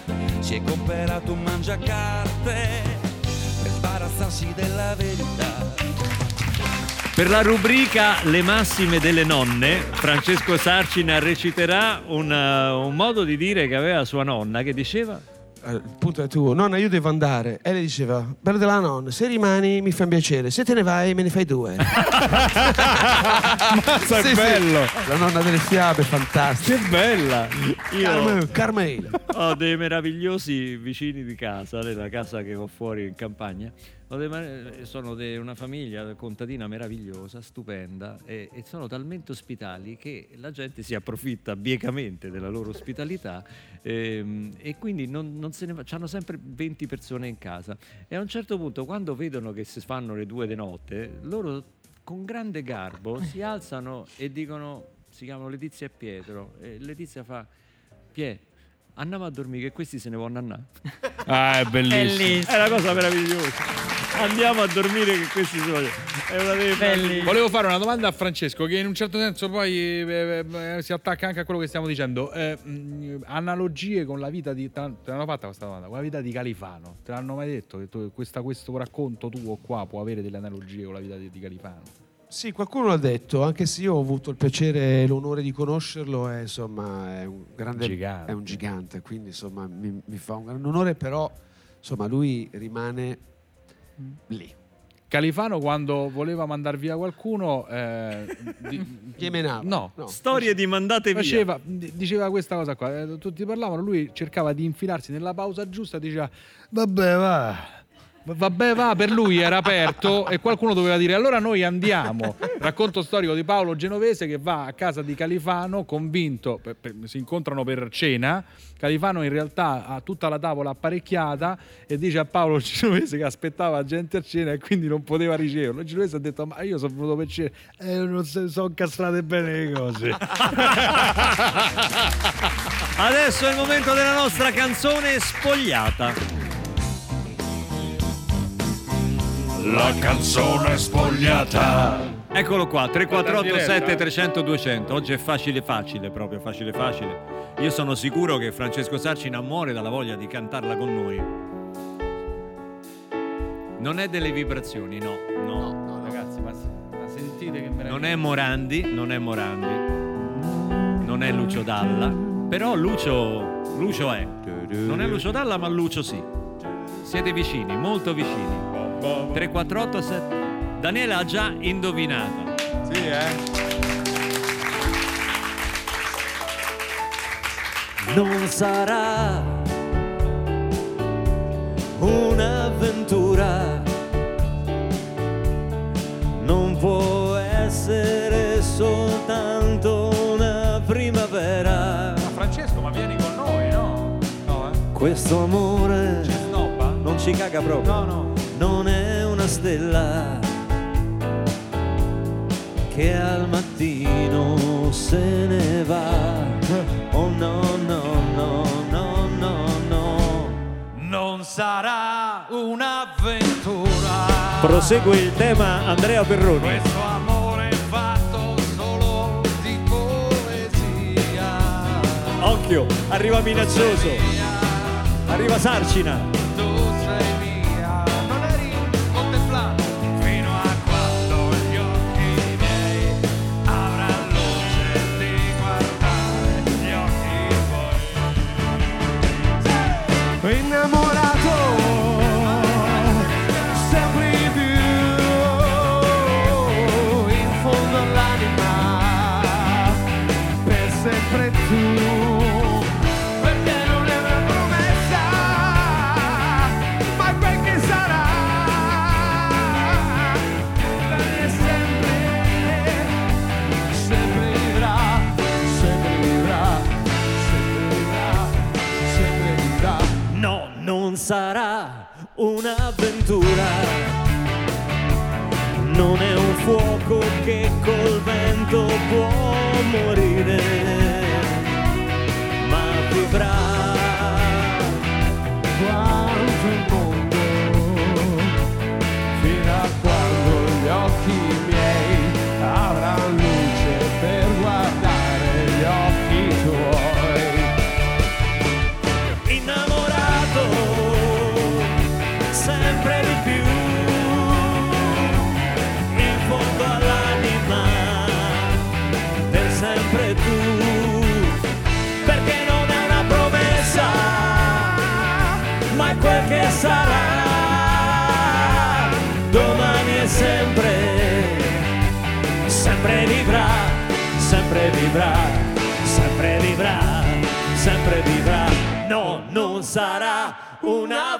[SPEAKER 11] Si è comperato un mangiacarte per sbarazzarsi della verità.
[SPEAKER 1] Per la rubrica Le massime delle nonne, Francesco Sarcina reciterà un, uh, un modo di dire che aveva sua nonna che diceva
[SPEAKER 9] al punto del tuo, nonna io devo andare. E lei diceva, bello della nonna, se rimani mi fa un piacere, se te ne vai me ne fai due.
[SPEAKER 2] Mazza,
[SPEAKER 9] Sì,
[SPEAKER 2] è
[SPEAKER 9] sì.
[SPEAKER 2] bello!
[SPEAKER 9] La nonna delle fiabe, fantastica.
[SPEAKER 1] Che bella! Io
[SPEAKER 9] Carmel, Carmel.
[SPEAKER 1] ho dei meravigliosi vicini di casa, nella casa che ho fuori in campagna. Sono di una famiglia contadina meravigliosa, stupenda e, e sono talmente ospitali che la gente si approfitta biecamente della loro ospitalità ehm, e quindi non, non se ne va, hanno sempre 20 persone in casa e a un certo punto quando vedono che si fanno le due di notte, loro con grande garbo si alzano e dicono, si chiamano Letizia e Pietro e Letizia fa, Pie, andiamo a dormire che questi se ne vanno andare.
[SPEAKER 2] Ah, è bellissimo.
[SPEAKER 5] Bellissimo.
[SPEAKER 1] È una cosa meravigliosa. Andiamo a dormire che questi sono. È una delle
[SPEAKER 5] Bellissimo.
[SPEAKER 2] Volevo fare una domanda a Francesco che in un certo senso poi eh, eh, si attacca anche a quello che stiamo dicendo. Eh, mh, analogie con la vita di... Te l'hanno te l'hanno fatta questa domanda? Con la vita di Califano. Te l'hanno mai detto che tu- questa- questo racconto tuo qua può avere delle analogie con la vita di, di Califano?
[SPEAKER 9] Sì, qualcuno l'ha detto, anche se io ho avuto il piacere e l'onore di conoscerlo, è, insomma, è un grande
[SPEAKER 2] Gigante.
[SPEAKER 9] è un gigante, quindi insomma mi, mi fa un gran onore, però insomma lui rimane lì.
[SPEAKER 2] Califano quando voleva mandare via qualcuno... Eh, di-. No,
[SPEAKER 9] No.
[SPEAKER 1] Storie di mandate via.
[SPEAKER 2] Faceva, diceva questa cosa qua, eh, tutti parlavano, lui cercava di infilarsi nella pausa giusta, diceva vabbè va, vabbè va, per lui era aperto e qualcuno doveva dire allora noi andiamo. Racconto storico di Paolo Genovese che va a casa di Califano convinto, per- per- si incontrano per cena, Califano in realtà ha tutta la tavola apparecchiata e dice a Paolo Genovese che aspettava gente a cena e quindi non poteva riceverlo. Il Genovese ha detto ma io sono venuto per cena e non si sono incastrate bene le cose.
[SPEAKER 1] Adesso è il momento della nostra canzone spogliata.
[SPEAKER 4] La canzone spogliata.
[SPEAKER 1] Eccolo qua, 348
[SPEAKER 2] diretta.
[SPEAKER 1] 7 300 200. Oggi è facile facile, proprio facile facile. Io sono sicuro che Francesco Sarci innamora dalla voglia di cantarla con noi. Non è delle vibrazioni, no, no.
[SPEAKER 2] Ragazzi, ma, ma sentite che meraviglia.
[SPEAKER 1] Non è Morandi, non è Morandi. Non è Lucio Dalla, però Lucio Lucio è. Non è Lucio Dalla, ma Lucio sì. Siete vicini, molto vicini. 348 7 Daniela ha già indovinato.
[SPEAKER 2] Sì, eh?
[SPEAKER 1] Non sarà un'avventura, non può essere soltanto una primavera.
[SPEAKER 2] Ma Francesco, ma vieni con noi, no? No, eh?
[SPEAKER 1] Questo amore
[SPEAKER 2] Ci snobba?
[SPEAKER 1] non ci caga proprio,
[SPEAKER 2] No, no.
[SPEAKER 1] Non è una stella che al mattino se ne va. Oh no, no, no, no, no, no.
[SPEAKER 11] Non sarà un'avventura.
[SPEAKER 1] Prosegue il tema Andrea Perroni.
[SPEAKER 11] Questo amore fatto solo di poesia.
[SPEAKER 1] Occhio, arriva minaccioso. Arriva Sarcina.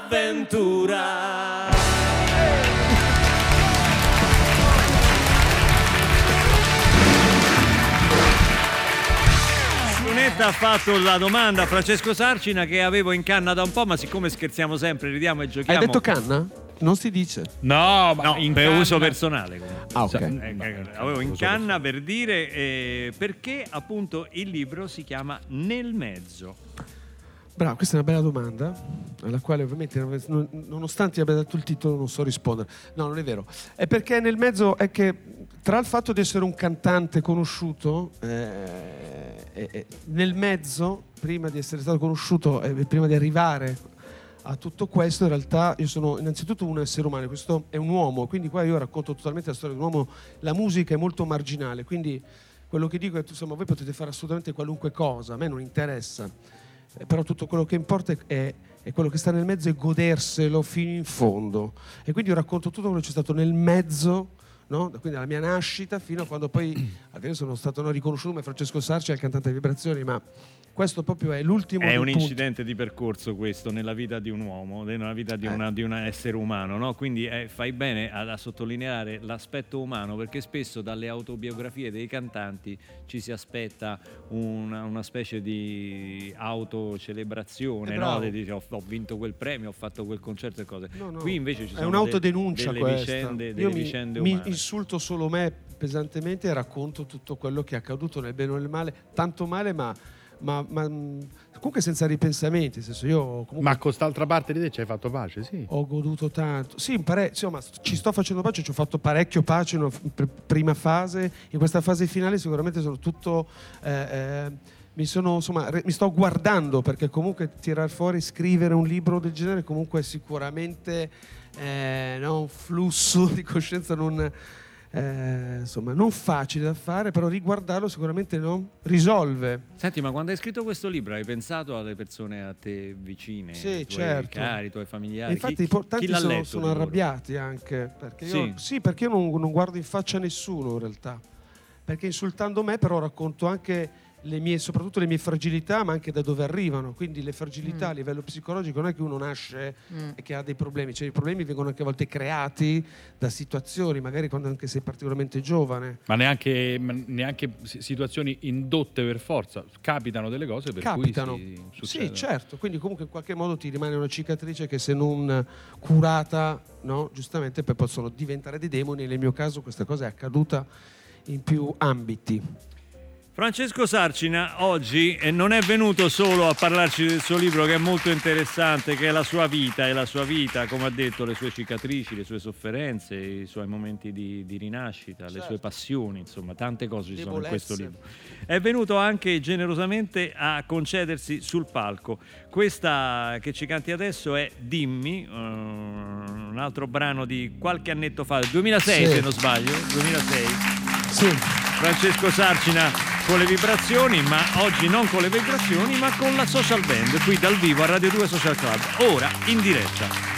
[SPEAKER 1] Un'avventura. Brunetta ha fatto la domanda a Francesco Sarcina che avevo in canna da un po', ma siccome scherziamo sempre, ridiamo e giochiamo.
[SPEAKER 9] Hai detto canna? Non si dice.
[SPEAKER 2] No, ma
[SPEAKER 1] No,
[SPEAKER 2] in
[SPEAKER 1] per
[SPEAKER 2] canna-
[SPEAKER 1] uso personale. comunque.
[SPEAKER 9] Ah, ok.
[SPEAKER 1] Eh, eh, avevo in canna per dire eh, perché appunto il libro si chiama Nel mezzo.
[SPEAKER 9] Bravo, questa è una bella domanda, alla quale ovviamente, non- nonostante abbia dato il titolo, non so rispondere. No, non è vero. È perché nel mezzo è che, tra il fatto di essere un cantante conosciuto, eh, e- e nel mezzo, prima di essere stato conosciuto e prima di arrivare a tutto questo, in realtà io sono innanzitutto un essere umano, questo è un uomo, quindi qua io racconto totalmente la storia di un uomo, la musica è molto marginale, quindi quello che dico è insomma, voi potete fare assolutamente qualunque cosa, a me non interessa. Eh, però tutto quello che importa è, è- quello che sta nel mezzo e goderselo fino in fondo. E quindi io racconto tutto quello che c'è stato nel mezzo, no? Quindi dalla mia nascita fino a quando poi fine sono stato non riconosciuto come Francesco Sarci, il cantante vibrazioni, ma questo proprio è l'ultimo
[SPEAKER 1] È un
[SPEAKER 9] punti.
[SPEAKER 1] incidente di percorso questo nella vita di un uomo, nella vita di,
[SPEAKER 9] Eh.
[SPEAKER 1] un essere umano, no? Quindi eh, fai bene a, a sottolineare l'aspetto umano perché spesso dalle autobiografie dei cantanti ci si aspetta una, una specie di autocelebrazione, no?
[SPEAKER 9] bravo.
[SPEAKER 1] Di- di- ho, ho vinto quel premio, ho fatto quel concerto e cose.
[SPEAKER 9] No, no.
[SPEAKER 1] Qui invece ci
[SPEAKER 9] è
[SPEAKER 1] sono
[SPEAKER 9] un'autodenuncia
[SPEAKER 1] delle
[SPEAKER 9] questa.
[SPEAKER 1] vicende, delle
[SPEAKER 9] mi,
[SPEAKER 1] vicende
[SPEAKER 9] mi insulto solo me pesantemente e racconto tutto quello che è accaduto nel bene o nel male, tanto male ma, ma- ma, mh, comunque senza ripensamenti, nel senso io comunque
[SPEAKER 2] Ma con quest'altra parte di te ci hai fatto pace, sì.
[SPEAKER 9] ho goduto tanto. Sì, pare- insomma, ci sto facendo pace, ci ho fatto parecchio pace in una prima fase. In questa fase finale sicuramente sono tutto... eh, eh, mi, sono, insomma, mi sto guardando perché comunque tirar fuori, scrivere un libro del genere comunque è sicuramente eh, no, un flusso di coscienza non, eh, insomma, non facile da fare, però riguardarlo sicuramente no, risolve.
[SPEAKER 1] Senti, ma quando hai scritto questo libro hai pensato alle persone a te vicine,
[SPEAKER 9] Sì,
[SPEAKER 1] ai tuoi
[SPEAKER 9] certo.
[SPEAKER 1] cari, ai tuoi familiari?
[SPEAKER 9] E infatti
[SPEAKER 1] Chi- chi
[SPEAKER 9] tanti
[SPEAKER 1] l'ha
[SPEAKER 9] sono,
[SPEAKER 1] letto
[SPEAKER 9] sono arrabbiati anche perché io,
[SPEAKER 1] Sì.
[SPEAKER 9] sì, perché io non, non guardo in faccia a nessuno in realtà perché insultando me però racconto anche le mie, soprattutto le mie fragilità ma anche da dove arrivano. Quindi le fragilità a livello psicologico non è che uno nasce
[SPEAKER 5] Mm.
[SPEAKER 9] e che ha dei problemi. Cioè i problemi vengono anche a volte creati da situazioni magari quando anche sei particolarmente giovane.
[SPEAKER 2] Ma neanche, ma neanche si- situazioni indotte per forza. Capitano delle cose per
[SPEAKER 9] capitano.
[SPEAKER 2] cui si
[SPEAKER 9] sì certo. Quindi comunque in qualche modo ti rimane una cicatrice che se non curata no giustamente poi possono diventare dei demoni. Nel mio caso questa cosa è accaduta in più ambiti
[SPEAKER 1] Francesco Sarcina oggi eh, non è venuto solo a parlarci del suo libro che è molto interessante, che è la sua vita, e la sua vita, come ha detto, le sue cicatrici, le sue sofferenze, i suoi momenti di, di rinascita, le sue passioni, insomma, tante cose ci sono in questo libro. È venuto anche generosamente a concedersi sul palco. Questa che ci canti adesso è Dimmi, eh, un altro brano di qualche annetto fa, del 2006
[SPEAKER 9] Sì.
[SPEAKER 1] se non sbaglio, 2006.
[SPEAKER 9] Sì
[SPEAKER 1] Francesco Sarcina con le vibrazioni, ma oggi non con le vibrazioni, ma con la social band, qui dal vivo a Radio 2 Social Club, ora in diretta.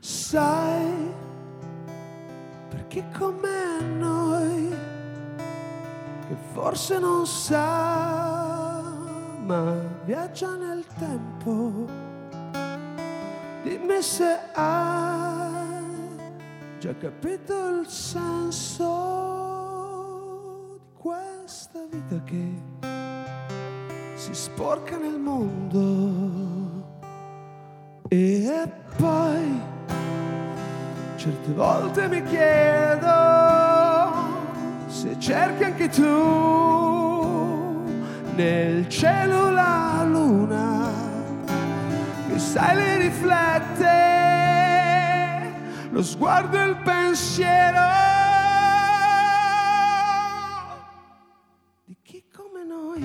[SPEAKER 9] sai perché come noi che forse non sa ma viaggia nel tempo. Dimmi se hai già capito il senso di questa vita che si sporca nel mondo. E poi certe volte mi chiedo se cerchi anche tu nel cielo la luna che sai le riflette lo sguardo e il pensiero. Di chi come noi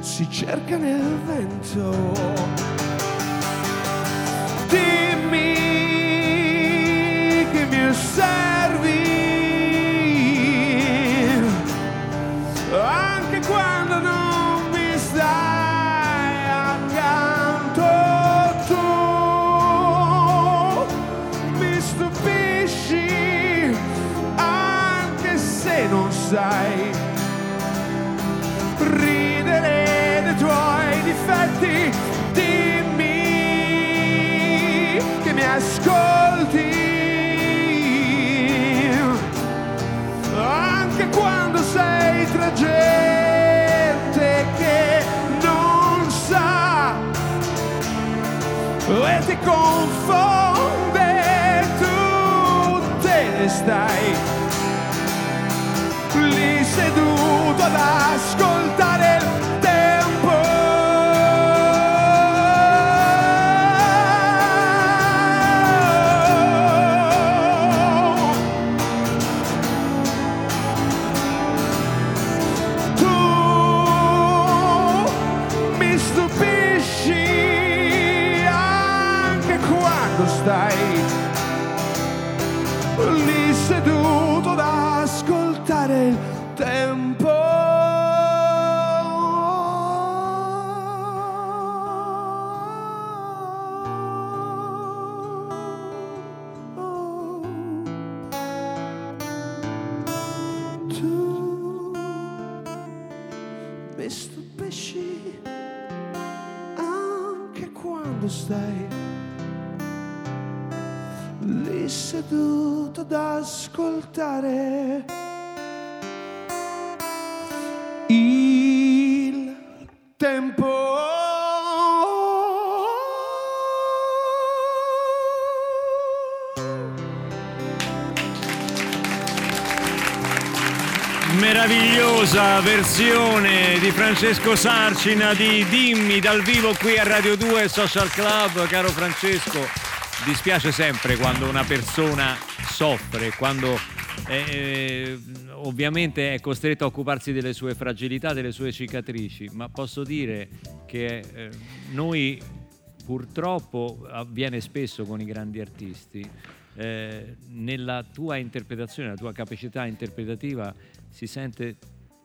[SPEAKER 9] si cerca nel vento e ti confonde, tu te ne stai. Lì seduto ad
[SPEAKER 1] Meravigliosa versione di Francesco Sarcina di Dimmi dal vivo qui a Radio 2 Social Club, caro Francesco. Dispiace sempre quando una persona soffre, quando eh, eh, ovviamente è costretto a occuparsi delle sue fragilità, delle sue cicatrici, ma posso dire che eh, noi purtroppo avviene spesso con i grandi artisti. eh, nella tua interpretazione, nella tua capacità interpretativa si sente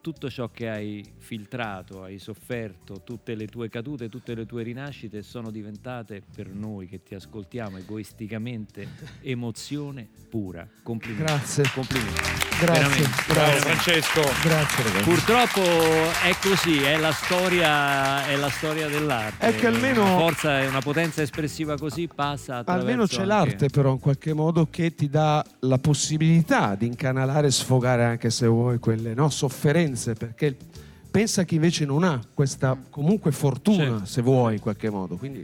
[SPEAKER 1] tutto ciò che hai filtrato, hai sofferto, tutte le tue cadute, tutte le tue rinascite sono diventate per noi che ti ascoltiamo egoisticamente emozione pura. Complimenti.
[SPEAKER 9] Grazie.
[SPEAKER 1] Complimenti.
[SPEAKER 9] Grazie,
[SPEAKER 1] Veramente.
[SPEAKER 9] grazie.
[SPEAKER 2] Francesco.
[SPEAKER 9] Grazie ragazzi.
[SPEAKER 1] Purtroppo è così, è la storia, è la storia dell'arte.
[SPEAKER 9] È che almeno-
[SPEAKER 1] una forza e una potenza espressiva così passa attraverso
[SPEAKER 9] Almeno c'è
[SPEAKER 1] anche-
[SPEAKER 9] l'arte però in qualche modo che ti dà la possibilità di incanalare e sfogare anche se vuoi quelle no, sofferenze perché pensa che invece non ha questa comunque fortuna
[SPEAKER 1] Certo.
[SPEAKER 9] se vuoi in qualche modo quindi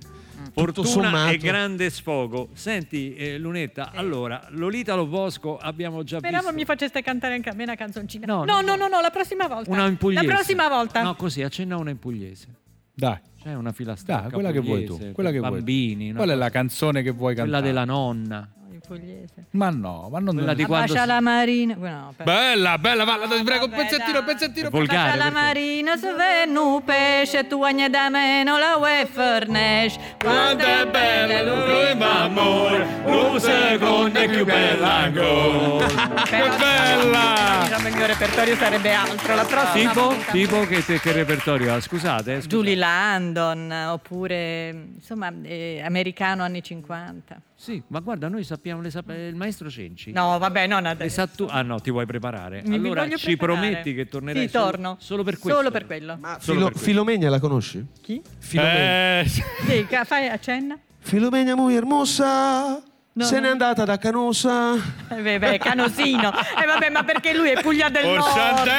[SPEAKER 9] tutto
[SPEAKER 1] Fortuna
[SPEAKER 9] sommato
[SPEAKER 1] e grande sfogo. Senti, eh, Lunetta, allora, Lolita Lo Bosco abbiamo già
[SPEAKER 5] Speravo
[SPEAKER 1] visto.
[SPEAKER 5] mi faceste cantare anche a me una canzoncina.
[SPEAKER 1] No,
[SPEAKER 5] No,
[SPEAKER 1] no,
[SPEAKER 5] no, no, no, la prossima volta.
[SPEAKER 1] Una in pugliese.
[SPEAKER 5] La prossima volta.
[SPEAKER 1] No, così, accenna una in pugliese.
[SPEAKER 2] Dai.
[SPEAKER 1] C'è una filastacca
[SPEAKER 2] Dai, quella che vuoi tu.
[SPEAKER 1] pugliese
[SPEAKER 2] Quella che vuoi
[SPEAKER 1] bambini. una
[SPEAKER 2] Qual è la canzone che vuoi
[SPEAKER 1] Quella
[SPEAKER 2] cantare?
[SPEAKER 1] della nonna.
[SPEAKER 5] Pugliese.
[SPEAKER 2] Ma no, ma non
[SPEAKER 1] Quella di quando
[SPEAKER 5] Bacia la marina. No, per-
[SPEAKER 2] Bella, bella, va, ti prego, un pezzettino, un pezzettino.
[SPEAKER 1] Volgare,
[SPEAKER 5] Bacia la marina se venu pesce tu agne da meno la UE fornesh quanto è bella lui
[SPEAKER 1] amore, un secondo è più bella ancora.
[SPEAKER 5] che
[SPEAKER 2] bella!
[SPEAKER 5] diciamo il mio repertorio sarebbe altro la prossima
[SPEAKER 1] Tipo, tipo che, che repertorio ha? Scusate, eh, scusate.
[SPEAKER 5] Julie Landon oppure insomma eh, americano anni 50
[SPEAKER 1] Sì, ma guarda, noi sappiamo, le sap- il maestro Cenci.
[SPEAKER 5] no vabbè non adesso
[SPEAKER 1] sa tu- ah no, ti vuoi preparare?
[SPEAKER 5] Mi- mi
[SPEAKER 1] allora
[SPEAKER 5] voglio
[SPEAKER 1] ci
[SPEAKER 5] preparare.
[SPEAKER 1] prometti che tornerai
[SPEAKER 5] sì,
[SPEAKER 1] solo,
[SPEAKER 5] torno
[SPEAKER 1] solo per questo?
[SPEAKER 5] solo per quello
[SPEAKER 9] Ma
[SPEAKER 1] Solo
[SPEAKER 9] Filo-
[SPEAKER 1] per questo.
[SPEAKER 9] Filomenia la conosci?
[SPEAKER 5] chi?
[SPEAKER 9] Filomenia,
[SPEAKER 2] Eh,
[SPEAKER 5] Sì, ca- fai accenna
[SPEAKER 9] Filomenia muy hermosa
[SPEAKER 5] No,
[SPEAKER 9] se
[SPEAKER 5] no.
[SPEAKER 9] n'è andata da Canosa
[SPEAKER 5] eh, beh, beh, canosino eh vabbè ma perché lui è Puglia del
[SPEAKER 2] Oh,
[SPEAKER 5] Nord
[SPEAKER 2] però-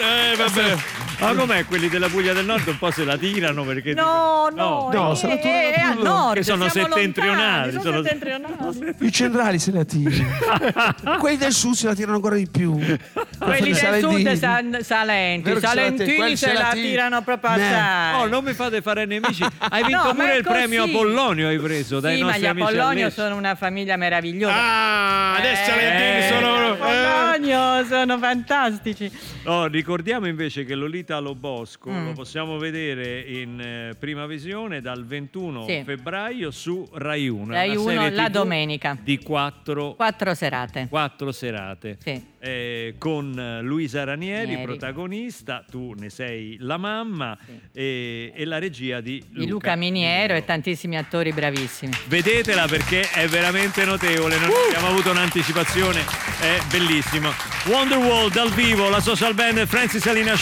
[SPEAKER 2] eh, vabbè.
[SPEAKER 1] Ma com'è quelli della Puglia del Nord un po' se la tirano perché
[SPEAKER 5] no
[SPEAKER 1] dicono-
[SPEAKER 5] no,
[SPEAKER 9] No,
[SPEAKER 5] è,
[SPEAKER 9] se la
[SPEAKER 5] è,
[SPEAKER 9] trovano
[SPEAKER 5] è al nord
[SPEAKER 1] che sono settentrionali,
[SPEAKER 5] lontani,
[SPEAKER 1] sono-
[SPEAKER 5] sono settentrionali
[SPEAKER 9] i centrali se la tirano quelli del sud se la tirano ancora di più
[SPEAKER 5] quelli del sud san- salenti
[SPEAKER 9] ti-
[SPEAKER 5] salentini se
[SPEAKER 9] la
[SPEAKER 5] la
[SPEAKER 9] ti-
[SPEAKER 5] tirano proprio assai
[SPEAKER 1] Oh, non mi fate fare nemici. Hai vinto
[SPEAKER 5] No, ma
[SPEAKER 1] pure il premio. Apollonio, hai preso dai
[SPEAKER 5] sì, ma
[SPEAKER 1] nostri
[SPEAKER 5] gli
[SPEAKER 1] amici
[SPEAKER 5] Apollonio sono una famiglia meravigliosa.
[SPEAKER 2] Ah, adesso
[SPEAKER 5] Eh,
[SPEAKER 2] Salentini
[SPEAKER 5] gli
[SPEAKER 2] sono... eh.
[SPEAKER 5] Apollonio sono fantastici.
[SPEAKER 1] Oh, ricordiamo invece che Lolita Lo Bosco
[SPEAKER 5] Mm.
[SPEAKER 1] lo possiamo vedere in eh, prima visione dal 21
[SPEAKER 5] Sì.
[SPEAKER 1] febbraio su Rai 1.
[SPEAKER 5] Rai
[SPEAKER 1] una
[SPEAKER 5] 1
[SPEAKER 1] serie
[SPEAKER 5] la domenica.
[SPEAKER 1] Di quattro,
[SPEAKER 5] Quattro serate.
[SPEAKER 1] quattro serate.
[SPEAKER 5] Sì.
[SPEAKER 7] Eh, con Luisa Ranieri,
[SPEAKER 5] Ranieri.
[SPEAKER 7] protagonista, tu ne sei la mamma e, e la regia di Luca,
[SPEAKER 5] Luca Miniero e tantissimi attori bravissimi.
[SPEAKER 7] Vedetela perché è veramente notevole, non abbiamo avuto un'anticipazione, è bellissimo. Wonderwall dal vivo, la social band Francis Alina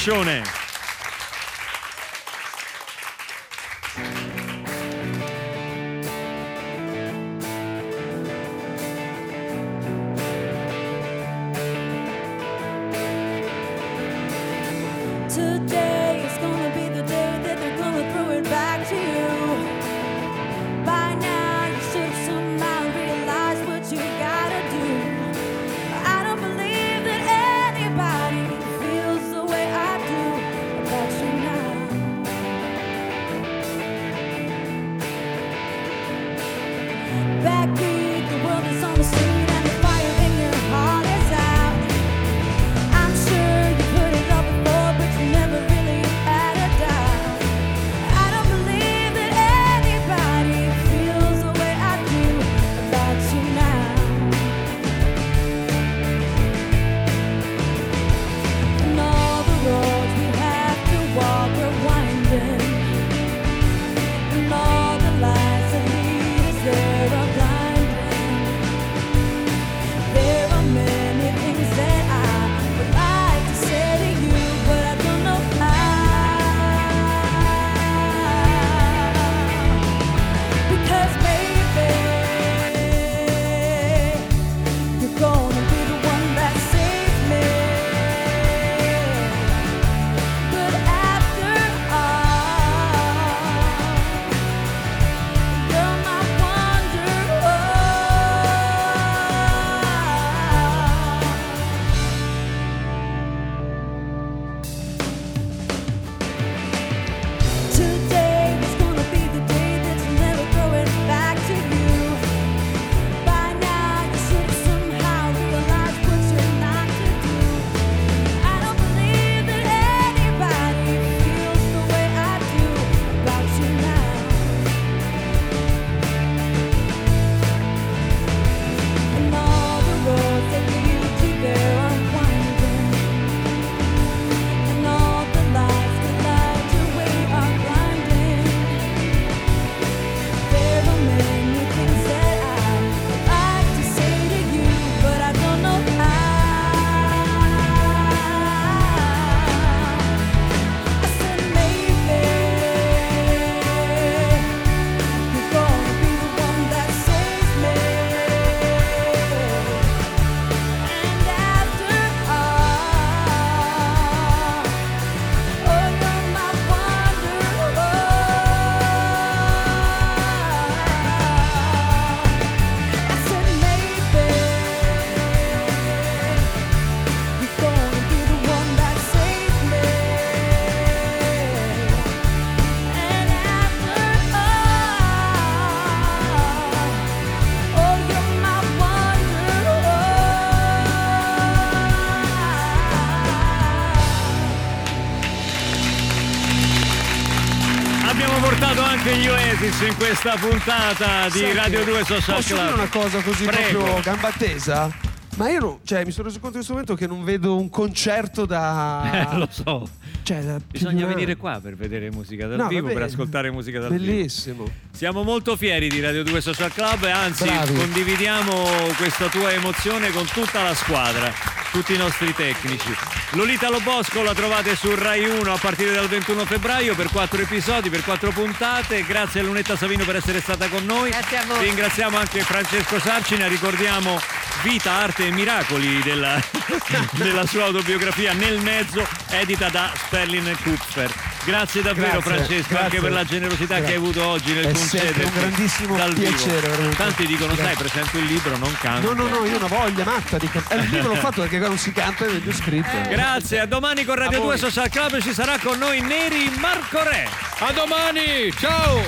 [SPEAKER 7] Oasis in questa puntata di
[SPEAKER 9] Senti,
[SPEAKER 7] Radio 2 Social
[SPEAKER 9] posso
[SPEAKER 7] Club.
[SPEAKER 9] dire una cosa così
[SPEAKER 7] Prego.
[SPEAKER 9] proprio gamba tesa? Ma io non- cioè, mi sono reso conto in questo momento che non vedo un concerto da.
[SPEAKER 7] Eh, lo so.
[SPEAKER 9] Cioè, da
[SPEAKER 7] Bisogna
[SPEAKER 9] di un
[SPEAKER 7] venire qua per vedere musica dal
[SPEAKER 9] No,
[SPEAKER 7] vivo,
[SPEAKER 9] vabbè,
[SPEAKER 7] per ascoltare musica dal vivo.
[SPEAKER 9] Bellissimo.
[SPEAKER 7] Siamo molto fieri di Radio 2 Social Club e anzi
[SPEAKER 9] Bravi.
[SPEAKER 7] condividiamo questa tua emozione con tutta la squadra, tutti i nostri tecnici. Lolita Lobosco la trovate su Rai 1 a partire dal 21 febbraio per quattro episodi, per quattro puntate. Grazie a Lunetta Savino per essere stata con noi.
[SPEAKER 5] Grazie a voi.
[SPEAKER 7] Ringraziamo anche Francesco Sarcina, ricordiamo Vita, Arte e Miracoli della, della sua autobiografia Nel mezzo, edita da Sterling Kupfer. Grazie davvero
[SPEAKER 9] Grazie,
[SPEAKER 7] Francesco anche
[SPEAKER 9] grazie.
[SPEAKER 7] per la generosità
[SPEAKER 9] Grazie.
[SPEAKER 7] che hai avuto oggi nel concederti
[SPEAKER 9] un grandissimo
[SPEAKER 7] dal
[SPEAKER 9] piacere, veramente.
[SPEAKER 7] Tanti dicono, sai, presento il libro, non canto.
[SPEAKER 9] No, no, no, io ho una voglia matta di cantare. Il libro l'ho fatto perché qua non si canta, è meglio scritto.
[SPEAKER 7] Grazie, a domani con Radio
[SPEAKER 9] A
[SPEAKER 7] 2
[SPEAKER 9] voi.
[SPEAKER 7] Social Club ci sarà con noi Neri Marco Re.
[SPEAKER 2] A domani, ciao!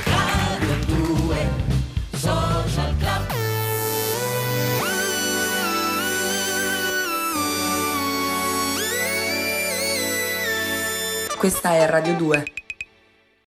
[SPEAKER 12] Social Club.
[SPEAKER 6] Questa è Radio 2.